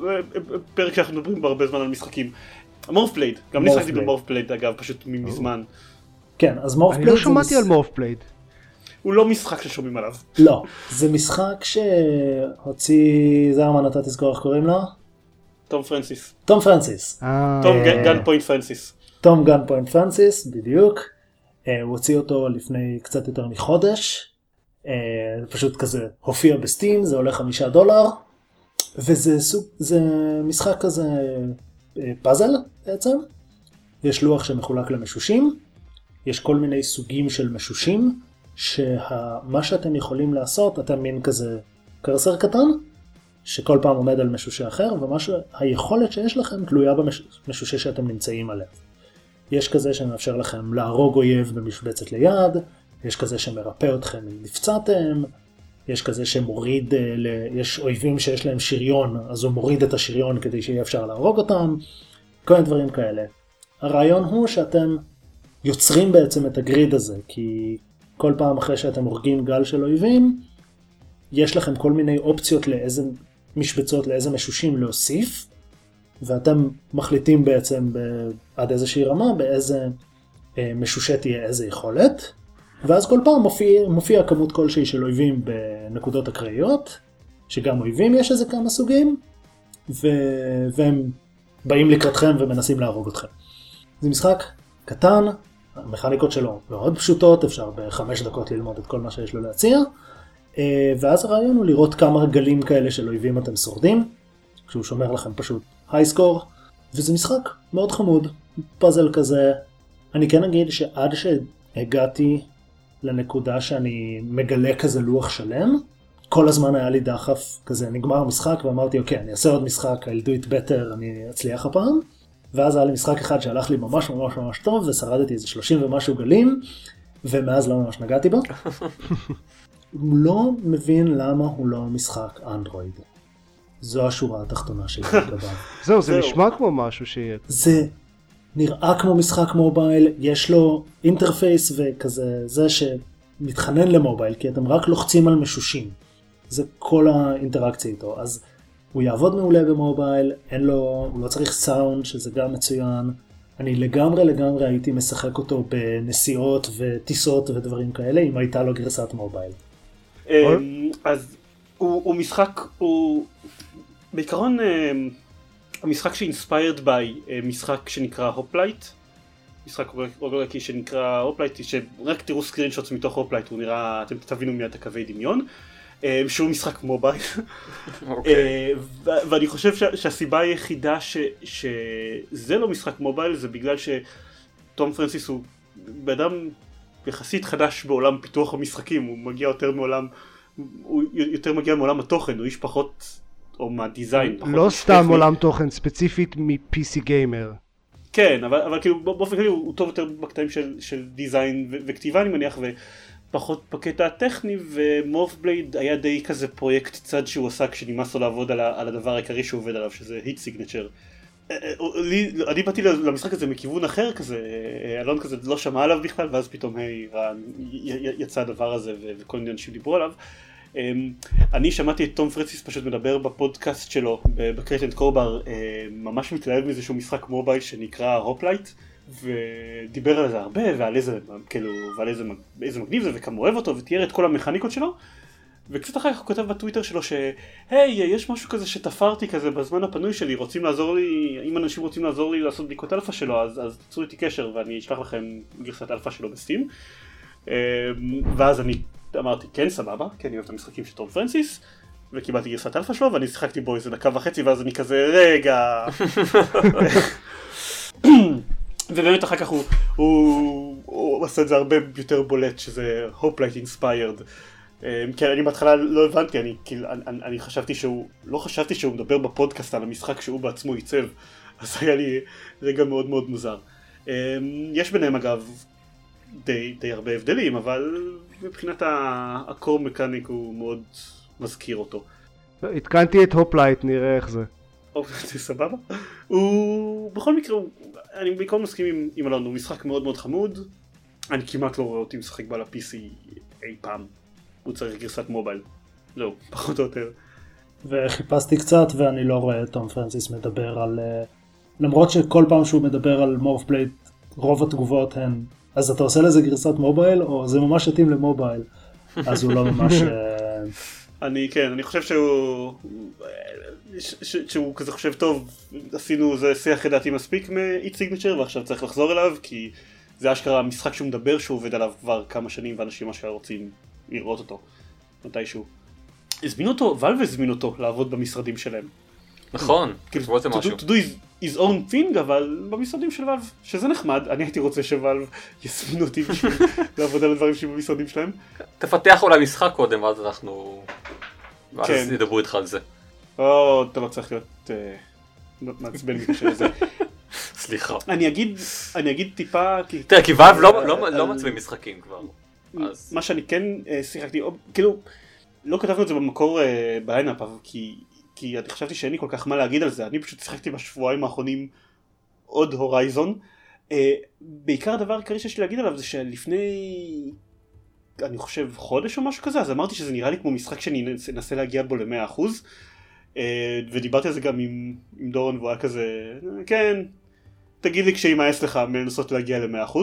פרק שאנחנו מדברים בו הרבה זמן על משחקים. Morphblade, גם אני Morph שחקתי Blade. ב Morphblade אגב, פשוט מזמן. כן, אז מורף אני לא שמעתי מש- על Morphblade. הוא לא משחק ששומעים עליו. לא, זה משחק שהוציא, זה אמרנו אתה תזכור איך קוראים לו? תום פרנסיס. תום פרנסיס. אה, תום אה, Gunpoint פרנסיס. תום גן פוינט פרנסיס, בדיוק. אה, הוא הוציא אותו לפני קצת יותר מחודש. אה, פשוט כזה הופיע ב Steam, זה עולה חמישה דולר. וזה סוג, זה משחק כזה פאזל בעצם. יש לוח שמחולק למשושים. יש כל מיני סוגים של משושים, שמה שאתם יכולים לעשות, אתם מין כזה קרסר קטן, שכל פעם עומד על משושה אחר, והיכולת שיש לכם תלויה במשושה שאתם נמצאים עליו. יש כזה שמאפשר לכם להרוג אויב במשבצת ליד, יש כזה שמרפא אתכם אם נפצעתם, יש כזה שמוריד, אה. יש אויבים שיש להם שריון, אז הוא מוריד את השריון כדי שיהיה אפשר להרוג אותם, כל מיני דברים כאלה. הרעיון הוא שאתם יוצרים בעצם את הגריד הזה, כי כל פעם אחרי שאתם הורגים גל של אויבים, יש לכם כל מיני אופציות לאיזה משבצות, לאיזה משושים להוסיף, ואתם מחליטים בעצם ב... עד איזושהי רמה באיזה אה, משושה תהיה איזה יכולת, ואז כל פעם מופיע, מופיע כמות כלשהי של אויבים בנקודות אקראיות, שגם אויבים יש איזה כמה סוגים, ו... והם באים לקראתכם ומנסים להרוג אתכם. זה משחק קטן, המכניקות שלו מאוד פשוטות, אפשר בחמש דקות ללמוד את כל מה שיש לו להציע, אה, ואז הרעיון הוא לראות כמה גלים כאלה של אויבים אתם שורדים, כשהוא שומר לכם פשוט הייסקור, וזה משחק מאוד חמוד, פאזל כזה. אני כן אגיד שעד שהגעתי לנקודה שאני מגלה כזה לוח שלם, כל הזמן היה לי דחף כזה, נגמר המשחק ואמרתי אוקיי אני אעשה עוד משחק, I'll do it better, אני אצליח הפעם. ואז היה לי משחק אחד שהלך לי ממש ממש ממש טוב ושרדתי איזה 30 ומשהו גלים ומאז לא ממש נגעתי בו. הוא לא מבין למה הוא לא משחק אנדרואיד. זו השורה התחתונה שלי לגביו. זהו, זה זהו. נשמע כמו משהו שיהיה. זה נראה כמו משחק מובייל, יש לו interface וכזה, זה שמתחנן למובייל, כי אתם רק לוחצים על משושים. זה כל האינטראקציה איתו. אז הוא יעבוד מעולה במובייל, אין לו, הוא לא צריך סאונד, שזה גם מצוין. אני לגמרי לגמרי הייתי משחק אותו בנסיעות וטיסות ודברים כאלה, אם הייתה לו גרסת מובייל. אמ, אז הוא, משחק, הוא בעיקרון אמ, המשחק ש inspired by משחק שנקרא Hoplite, משחק רוגלייקי שנקרא Hoplite, שרק תראו screenshots מתוך Hoplite, הוא נראה, אתם תבינו מיד את הקווי דמיון, שהוא משחק מובייל, אוקיי. אה, ואני חושב שה- שהסיבה היחידה ש- שזה לא משחק מובייל זה בגלל שתום פרנסיס הוא בן אדם יחסית חדש בעולם פיתוח המשחקים, הוא מגיע יותר מעולם, הוא יותר מגיע מעולם התוכן, הוא איש פחות, או מהדיזיין. לא סתם. עולם תוכן, ספציפית מ-PC גיימר. כן, אבל, אבל כאילו באופן כללי הוא, הוא טוב יותר בקטעים של, של דיזיין ו- וכתיבה אני מניח, ופחות בקטע הטכני, ומורף בלייד היה די כזה פרויקט צד שהוא עשה כשנמאס לו לעבוד על, על הדבר העיקרי שהוא עובד עליו, שזה היט סיגנצ'ר. לי, אני באתי למשחק הזה מכיוון אחר כזה, אה, אלון כזה לא שמע עליו בכלל, ואז פתאום היי, יצא הדבר הזה וכל מיני אנשים דיברו עליו. אמ, אני שמעתי את תום פרנסיס פשוט מדבר בפודקאסט שלו, ב Crate and Crowbar, אה, ממש מתלהב מזה שהוא משחק מובייל שנקרא Hoplite, ודיבר על זה הרבה, ועל איזה, כאילו, ועל איזה, איזה מגניב זה, וכמה אוהב אותו, ותיאר את כל המכניקות שלו. וקצת אחר כך הוא כותב בטוויטר שלו שהי יש משהו כזה שתפרתי כזה בזמן הפנוי שלי רוצים לעזור לי אם אנשים רוצים לעזור לי לעשות בדיקות אלפא שלו אז, אז תיצרו איתי קשר ואני אשלח לכם גרסת אלפא שלו ב Steam. אמ, ואז אני אמרתי כן סבבה כי אני אוהב את המשחקים של טום פרנסיס. וקיבלתי גרסת אלפא שלו ואני שיחקתי בו איזה דקה וחצי ואז אני כזה רגע ובאמת אחר כך הוא, הוא, הוא עשה את זה הרבה יותר בולט שזה Hoplite inspired כן אני בהתחלה לא הבנתי אני כאילו אני, אני, אני חשבתי שהוא לא חשבתי שהוא מדבר בפודקאסט על המשחק שהוא בעצמו עיצב אז היה לי רגע מאוד מאוד מוזר אמ, יש ביניהם אגב די, די הרבה הבדלים אבל מבחינת ה core mechanic הוא מאוד מזכיר אותו עדכנתי את Hoplite, נראה איך זה. אוקיי, זה סבבה. הוא בכל מקרה, אני בעיקרון מסכים עם, עם אלון, הוא משחק מאוד מאוד חמוד. אני כמעט לא רואה אותי משחק בו על PC אי פעם. הוא צריך גרסת מובייל. זהו, פחות או יותר. וחיפשתי קצת ואני לא רואה את תום פרנסיס מדבר על... אה, למרות שכל פעם שהוא מדבר על מורף בלייד רוב התגובות הן אז אתה עושה לזה גרסת מובייל או זה ממש מתאים למובייל אז הוא לא ממש אה, אני כן, אני חושב שהוא... ש- שהוא כזה חושב טוב, עשינו זה שיח לדעתי מספיק מ-Eat Signature ועכשיו צריך לחזור אליו כי זה אשכרה המשחק שהוא מדבר שהוא עובד עליו כבר כמה שנים ואנשים אשכרה רוצים לראות אותו מתישהו. הזמינו אותו, ואלו הזמינו אותו לעבוד במשרדים שלהם. נכון, כאילו, to משהו. to do his, his own thing אבל במשרדים של ואלב, שזה נחמד, אני הייתי רוצה שוואלב יזמינו אותי בשביל לעבוד על הדברים שבמשרדים שלהם. תפתח אולי משחק קודם ואז אנחנו... ואז כן. ידברו איתך על זה. או, אתה לא צריך להיות אה, מעצבן בקשר לזה. סליחה. אני אגיד, אני אגיד טיפה, תראה, כי ואלב לא- לא- לא מעצבים משחקים כבר. מה שאני כן אה, שיחקתי, כאילו, לא כתבנו את זה במקור אה, בליינאפ, אבל כי, אני חשבתי שאין לי כל כך מה להגיד על זה, אני פשוט שיחקתי בשבועיים האחרונים עוד הורייזון. אה, בעיקר הדבר העיקרי שיש לי להגיד עליו זה שלפני, אני חושב חודש או משהו כזה, אז אמרתי שזה נראה לי כמו משחק שאני אנס- אנסה להגיע בו ל-100%. אה, ודיברתי על זה גם עם, עם דורון והוא היה כזה, "אה, כן, תגיד לי כשימאס לך מלנסות להגיע ל-100%.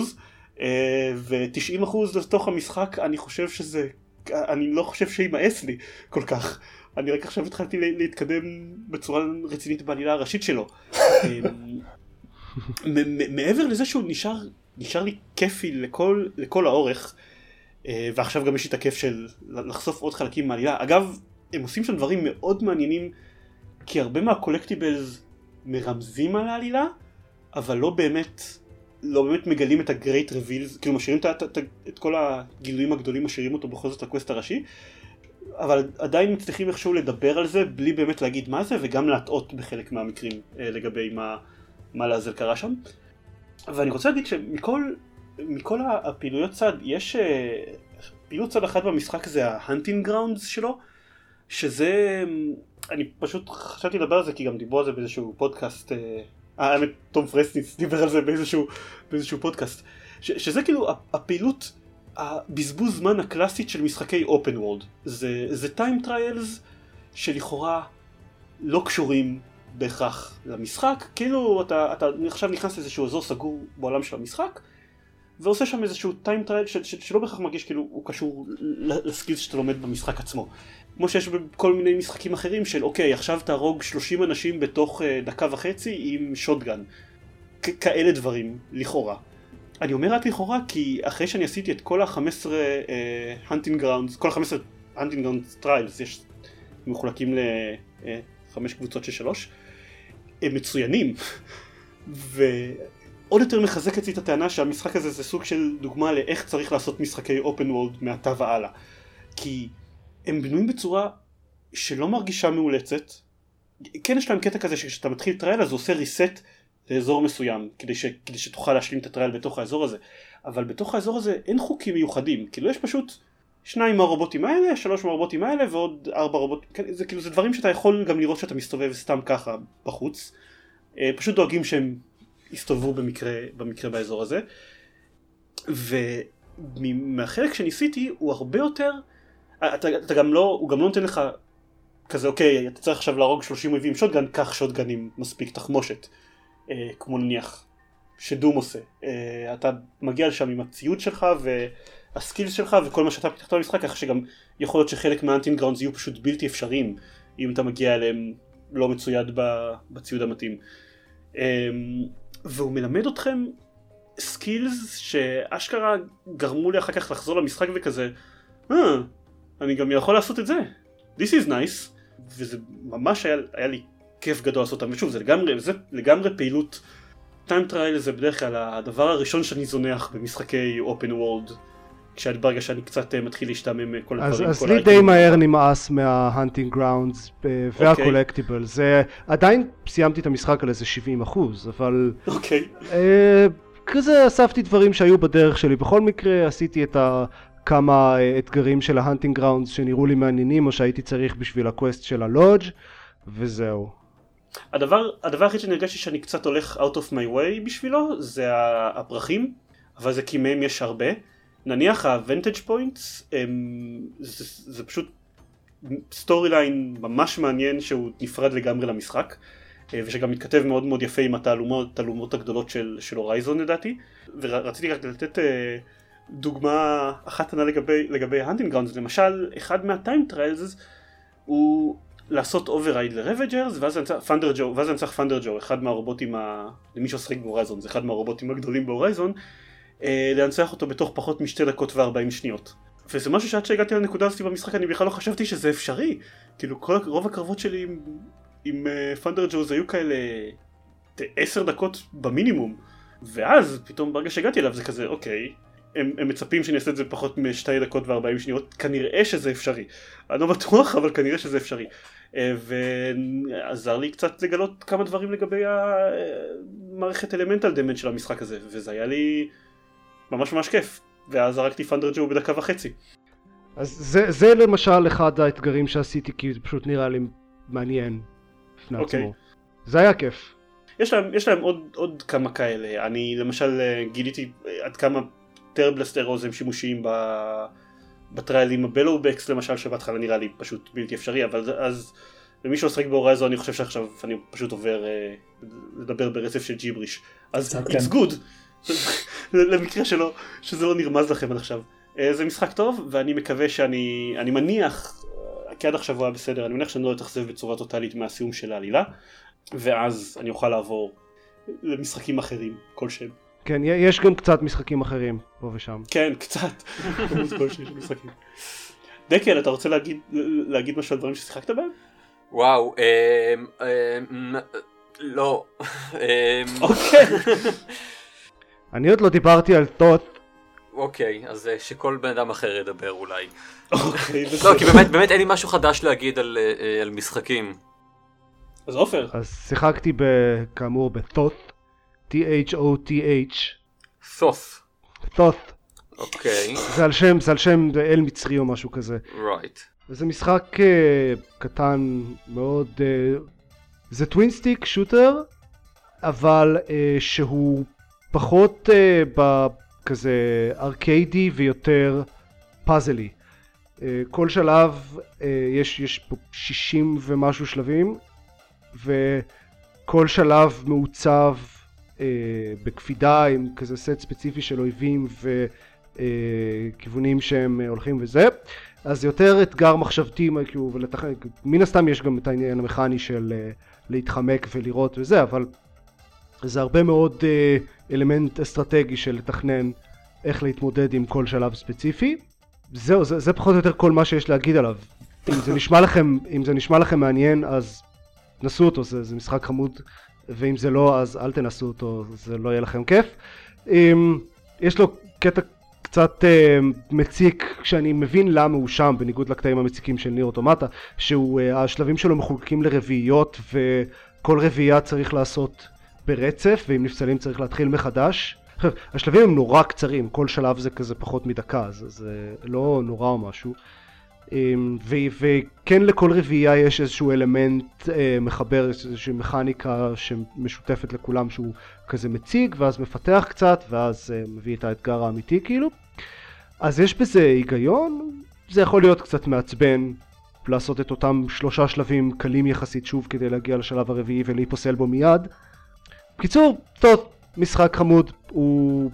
אה, ו-90% לתוך המשחק אני חושב שזה, אני לא חושב שימאס לי כל כך. אני רק עכשיו התחלתי לה- להתקדם בצורה רצינית בעלילה הראשית שלו. אה, מעבר לזה שהוא נשאר, נשאר לי כיפי לכל, לכל האורך, ועכשיו גם יש לי את הכיף של לחשוף עוד חלקים מהעלילה. אגב, הם עושים שם דברים מאוד מעניינים, כי הרבה מה collectibles מרמזים על העלילה, אבל לא באמת, לא באמת מגלים את ה great reveals, כאילו משאירים את, את, את, כל הגילויים הגדולים, משאירים אותו בכל זאת ל quest הראשי, אבל עדיין מצליחים איכשהו לדבר על זה בלי באמת להגיד מה זה, וגם להטעות בחלק מהמקרים אה, לגבי מה, מה לעזל קרה שם. ואני רוצה להגיד שמכל מכל הפעילויות צד, יש אה, פעילות צד אחת במשחק זה ה hunting grounds שלו, שזה, אני פשוט חשבתי לדבר על זה כי גם דיברו על זה באיזשהו פודקאסט, אה, האמת תום פרנסיס דיבר על זה באיזשהו, באיזשהו פודקאסט, ש, שזה כאילו הפעילות, הבזבוז זמן הקלאסית של משחקי open world, זה, זה time trials שלכאורה לא קשורים בהכרח למשחק, כאילו אתה, אתה עכשיו נכנס לאיזשהו אזור סגור בעולם של המשחק, ועושה שם איזשהו time trial של, של, שלא בהכרח מרגיש כאילו הוא קשור ל skills שאתה לומד במשחק עצמו. כמו שיש בכל מיני משחקים אחרים של אוקיי עכשיו תהרוג 30 אנשים בתוך uh, דקה וחצי עם shotgun. כאלה דברים, לכאורה. אני אומר רק לכאורה כי אחרי שאני עשיתי את כל ה-15 hunting grounds, כל ה-15 hunting grounds trials, יש מחולקים לחמש קבוצות של שלוש, הם מצוינים. ועוד יותר מחזק אצלי את הטענה שהמשחק הזה זה סוג של דוגמה לאיך צריך לעשות משחקי open world מעתה והלאה. כי הם בנויים בצורה שלא מרגישה מאולצת. כן יש להם קטע כזה שכשאתה מתחיל trial אז הוא עושה reset לאזור מסוים כדי, ש, כדי שתוכל להשלים את ה trial בתוך האזור הזה. אבל בתוך האזור הזה אין חוקים מיוחדים. כאילו יש פשוט שניים מהרובוטים האלה, שלוש מהרובוטים האלה ועוד ארבע רובוטים. כן, זה כאילו זה דברים שאתה יכול גם לראות שאתה מסתובב סתם ככה בחוץ. אה, פשוט דואגים שהם יסתובבו במקרה, במקרה באזור הזה. ומהחלק שניסיתי הוא הרבה יותר, אתה, אתה גם לא, הוא גם לא נותן לך כזה אוקיי אתה צריך עכשיו להרוג 30 אויבים shotgun, קח shotgun עם מספיק תחמושת. אה, כמו נניח ש Doom עושה. אה, אתה מגיע לשם עם הציוד שלך וה skills שלך וכל מה שאתה פיתחת במשחק, כך שגם יכול להיות שחלק מה hunting grounds יהיו פשוט בלתי אפשריים אם אתה מגיע אליהם לא מצויד בציוד המתאים. אה, והוא מלמד אתכם skills שאשכרה גרמו לי אחר כך לחזור למשחק וכזה, אה, אני גם יכול לעשות את זה. This is nice. וזה ממש היה, היה לי כיף גדול לעשות אותם. ושוב, זה לגמרי, זה לגמרי פעילות. time trial זה בדרך כלל הדבר הראשון שאני זונח במשחקי open world. כשברגע שאני קצת uh, מתחיל להשתעמם כל אז, הדברים. אז כל לי. די מהר נמאס מה hunting grounds וה collectible. זה עדיין סיימתי את המשחק על איזה 70 אחוז, אבל אוקיי. אה, כזה אספתי דברים שהיו בדרך שלי. בכל מקרה עשיתי את הכמה אה, אתגרים של ה hunting grounds שנראו לי מעניינים או שהייתי צריך בשביל ה quest של ה lodge וזהו. הדבר, הדבר היחיד שאני הרגשתי שאני קצת הולך out of my way בשבילו זה הפרחים, אבל זה כי מהם יש הרבה. נניח Points הם, זה, זה פשוט story line ממש מעניין שהוא נפרד לגמרי למשחק אה, ושגם מתכתב מאוד מאוד יפה עם התעלומות, הגדולות של, של Horizon לדעתי. ורציתי רק לתת אה, דוגמה אחת קטנה לגבי, לגבי ה hunting grounds למשל אחד מה time trials הוא לעשות override ל Ravagers ואז אני צריך Thunderjaw, אחד מהרובוטים, ה... למי ששחק ב Horizon, זה אחד מהרובוטים הגדולים ב Horizon, אה, להנצח אותו בתוך פחות משתי דקות וארבעים שניות. וזה משהו שעד שהגעתי לנקודה הזאת במשחק אני בכלל לא חשבתי שזה אפשרי. כאילו כל, רוב הקרבות שלי עם, עם uh, פנדר ג'וז היו כאלה ת- עשר דקות במינימום. ואז פתאום ברגע שהגעתי אליו זה כזה אוקיי, הם, הם מצפים שאני אעשה את זה פחות משתי דקות וארבעים שניות, כנראה שזה אפשרי. אני לא בטוח אבל כנראה שזה אפשרי. אה, ועזר לי קצת לגלות כמה דברים לגבי המערכת אלמנטל דמנט של המשחק הזה, וזה היה לי ממש ממש כיף. ואז הרגתי Thunderjaw בדקה וחצי. אז זה, זה למשל אחד האתגרים שעשיתי כי זה פשוט נראה לי מעניין בפני אוקיי. עצמו. זה היה כיף. יש להם, יש להם עוד, עוד כמה כאלה, אני למשל אה, גיליתי אה, עד כמה Tearblast arrows הם שימושיים ב... בטריילים ה Bellowbacks למשל שבהתחלה נראה לי פשוט בלתי אפשרי אבל אז למי שעוסק ב Horizon אני חושב שעכשיו אני פשוט עובר אה, לדבר ברצף של ג'יבריש אז it's כן. good למקרה שלא, שזה לא נרמז לכם עד עכשיו. אה, זה משחק טוב, ואני מקווה שאני, אני מניח, אה, כי עד עכשיו הוא היה בסדר, אני מניח שאני לא אתאכזב בצורה טוטאלית מהסיום של העלילה, ואז אני אוכל לעבור למשחקים אחרים כלשהם. כן, יש גם קצת משחקים אחרים, פה ושם. כן, קצת. דקל, אתה רוצה להגיד, להגיד משהו על דברים ששיחקת בהם? וואו, אמ, אמ, לא. אוקיי. אני עוד לא דיברתי על טוט. אוקיי, אז אה, שכל בן אדם אחר ידבר אולי. אוקיי, לא. כי באמת, באמת אין לי משהו חדש להגיד על, אה, על משחקים. אז עופר, אז שיחקתי ב- כאמור בטוט. T-H-O-T-H. סוף. טוט. אוקיי, זה על שם, זה על שם אל מצרי או משהו כזה. רייט. וזה משחק uh, קטן מאוד, uh, זה טווין סטיק שוטר, אבל uh, שהוא פחות uh, בכזה ארקיידי ויותר פאזלי. Uh, כל שלב uh, יש, יש פה 60 ומשהו שלבים, וכל שלב מעוצב uh, בקפידה עם כזה סט ספציפי של אויבים וכיוונים שהם uh, הולכים וזה. אז זה יותר אתגר מחשבתי, כאילו, ולתכ... מן הסתם יש גם את העניין המכני של uh, להתחמק ולראות וזה, אבל זה הרבה מאוד uh, אלמנט אסטרטגי של לתכנן איך להתמודד עם כל שלב ספציפי. זהו, זה, זה פחות או יותר כל מה שיש להגיד עליו. אם זה נשמע לכם, אם זה נשמע לכם מעניין, אז נסו אותו, זה, זה משחק חמוד, ואם זה לא, אז אל תנסו אותו, זה לא יהיה לכם כיף. Um, יש לו קטע קצת uh, מציק כשאני מבין למה הוא שם בניגוד לקטעים המציקים של ניר אוטומטה שהוא uh, השלבים שלו מחולקים לרביעיות וכל רביעייה צריך לעשות ברצף ואם נפסלים צריך להתחיל מחדש. השלבים הם נורא קצרים כל שלב זה כזה פחות מדקה זה, זה לא נורא או משהו. Um, ו- וכן לכל רביעייה יש איזשהו אלמנט uh, מחבר איזושהי מכניקה שמשותפת לכולם שהוא כזה מציג ואז מפתח קצת ואז uh, מביא את האתגר האמיתי כאילו אז יש בזה היגיון זה יכול להיות קצת מעצבן לעשות את אותם שלושה שלבים קלים יחסית שוב כדי להגיע לשלב הרביעי ולהיפסל בו מיד בקיצור טוב משחק חמוד הוא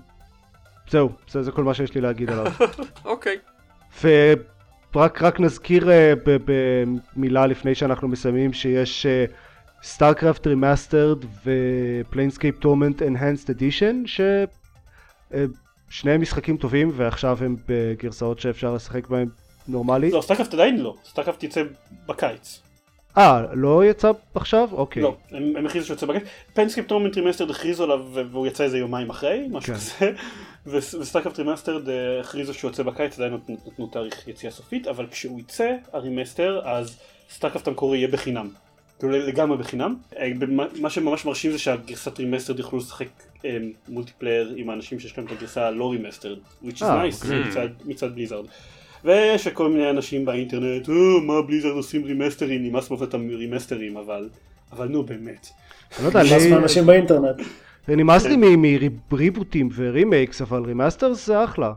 זהו זה, זה כל מה שיש לי להגיד עליו אוקיי. ורק רק נזכיר uh, במילה לפני שאנחנו מסיימים שיש StarCraft Remastered ו Planescape Torment Enhanced Edition ששניהם משחקים טובים ועכשיו הם בגרסאות שאפשר לשחק בהם נורמלי. לא, StarCraft עדיין לא, StarCraft יצא בקיץ. אה, לא יצא עכשיו? אוקיי. לא, הם הם הכריזו שיוצא בקיץ. Planescape Torment Remastered הכריזו עליו והוא יצא איזה יומיים אחרי, משהו כן. כזה. וס- ו StarCraft Remastered אה, הכריזו שהוא יוצא בקיץ, עדיין נתנו- תאריך יציאה סופית, אבל כשהוא יצא, ה remaster, אז StarCraft המקורי יהיה בחינם. כאילו לגמרי בחינם. אה, מה שממש מרשים זה שהגרסת remastered יוכלו לשחק אה, multiplayer עם האנשים שיש להם את הגרסה הלא remastered, which is nice אוקיי. מצד Blizzard. ויש כל מיני אנשים באינטרנט, "אה, מה Blizzard עושים רימאסטרים, נמאס מאוד אותם רימאסטרים, אבל, אבל נו באמת. אני לא יודע, נמאס מאנשים באינטרנט. נמאס לי מריבוטים ו remakes אבל remaster זה אחלה.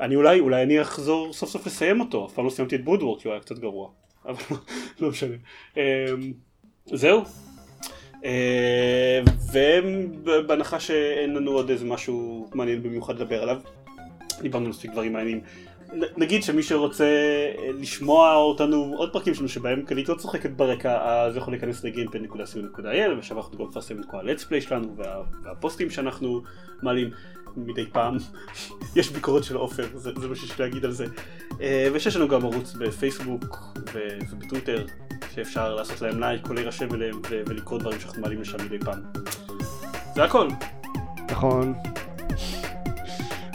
אני אולי, אולי אני אחזור סוף סוף לסיים אותו, אף פעם לא סיימתי את בודוורק, כי הוא היה קצת גרוע, אבל לא, משנה. אמ, זהו. אה, ובהנחה שאין לנו עוד איזה משהו מעניין במיוחד לדבר עליו, דיברנו על מספיק דברים מעניינים. נגיד שמי שרוצה אה, לשמוע אותנו עוד פרקים שלנו שבהם קלית לא צוחקת ברקע אז יכול להיכנס לגיימפד.co.il ושם אנחנו גם מפרסם את כל הלטספליי שלנו וה, והפוסטים שאנחנו מעלים מדי פעם. יש ביקורת של עופר זה, זה מה שיש לי להגיד על זה. אה, ושיש לנו גם ערוץ בפייסבוק ו- ובטוויטר שאפשר לעשות להם לייק או להירשם אליהם ו- ולקרוא דברים שאנחנו מעלים לשם מדי פעם. זה הכל. נכון.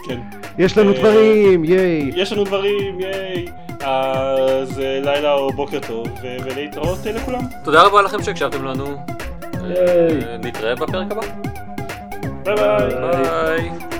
כן יש לנו אה, דברים, ייי. יש לנו דברים, ייי. אז אה, לילה או בוקר טוב, ולהתראות אה, לכולם. תודה רבה לכם שהקשבתם לנו. ייי. אה, נתראה בפרק הבא. ביי ביי. ביי.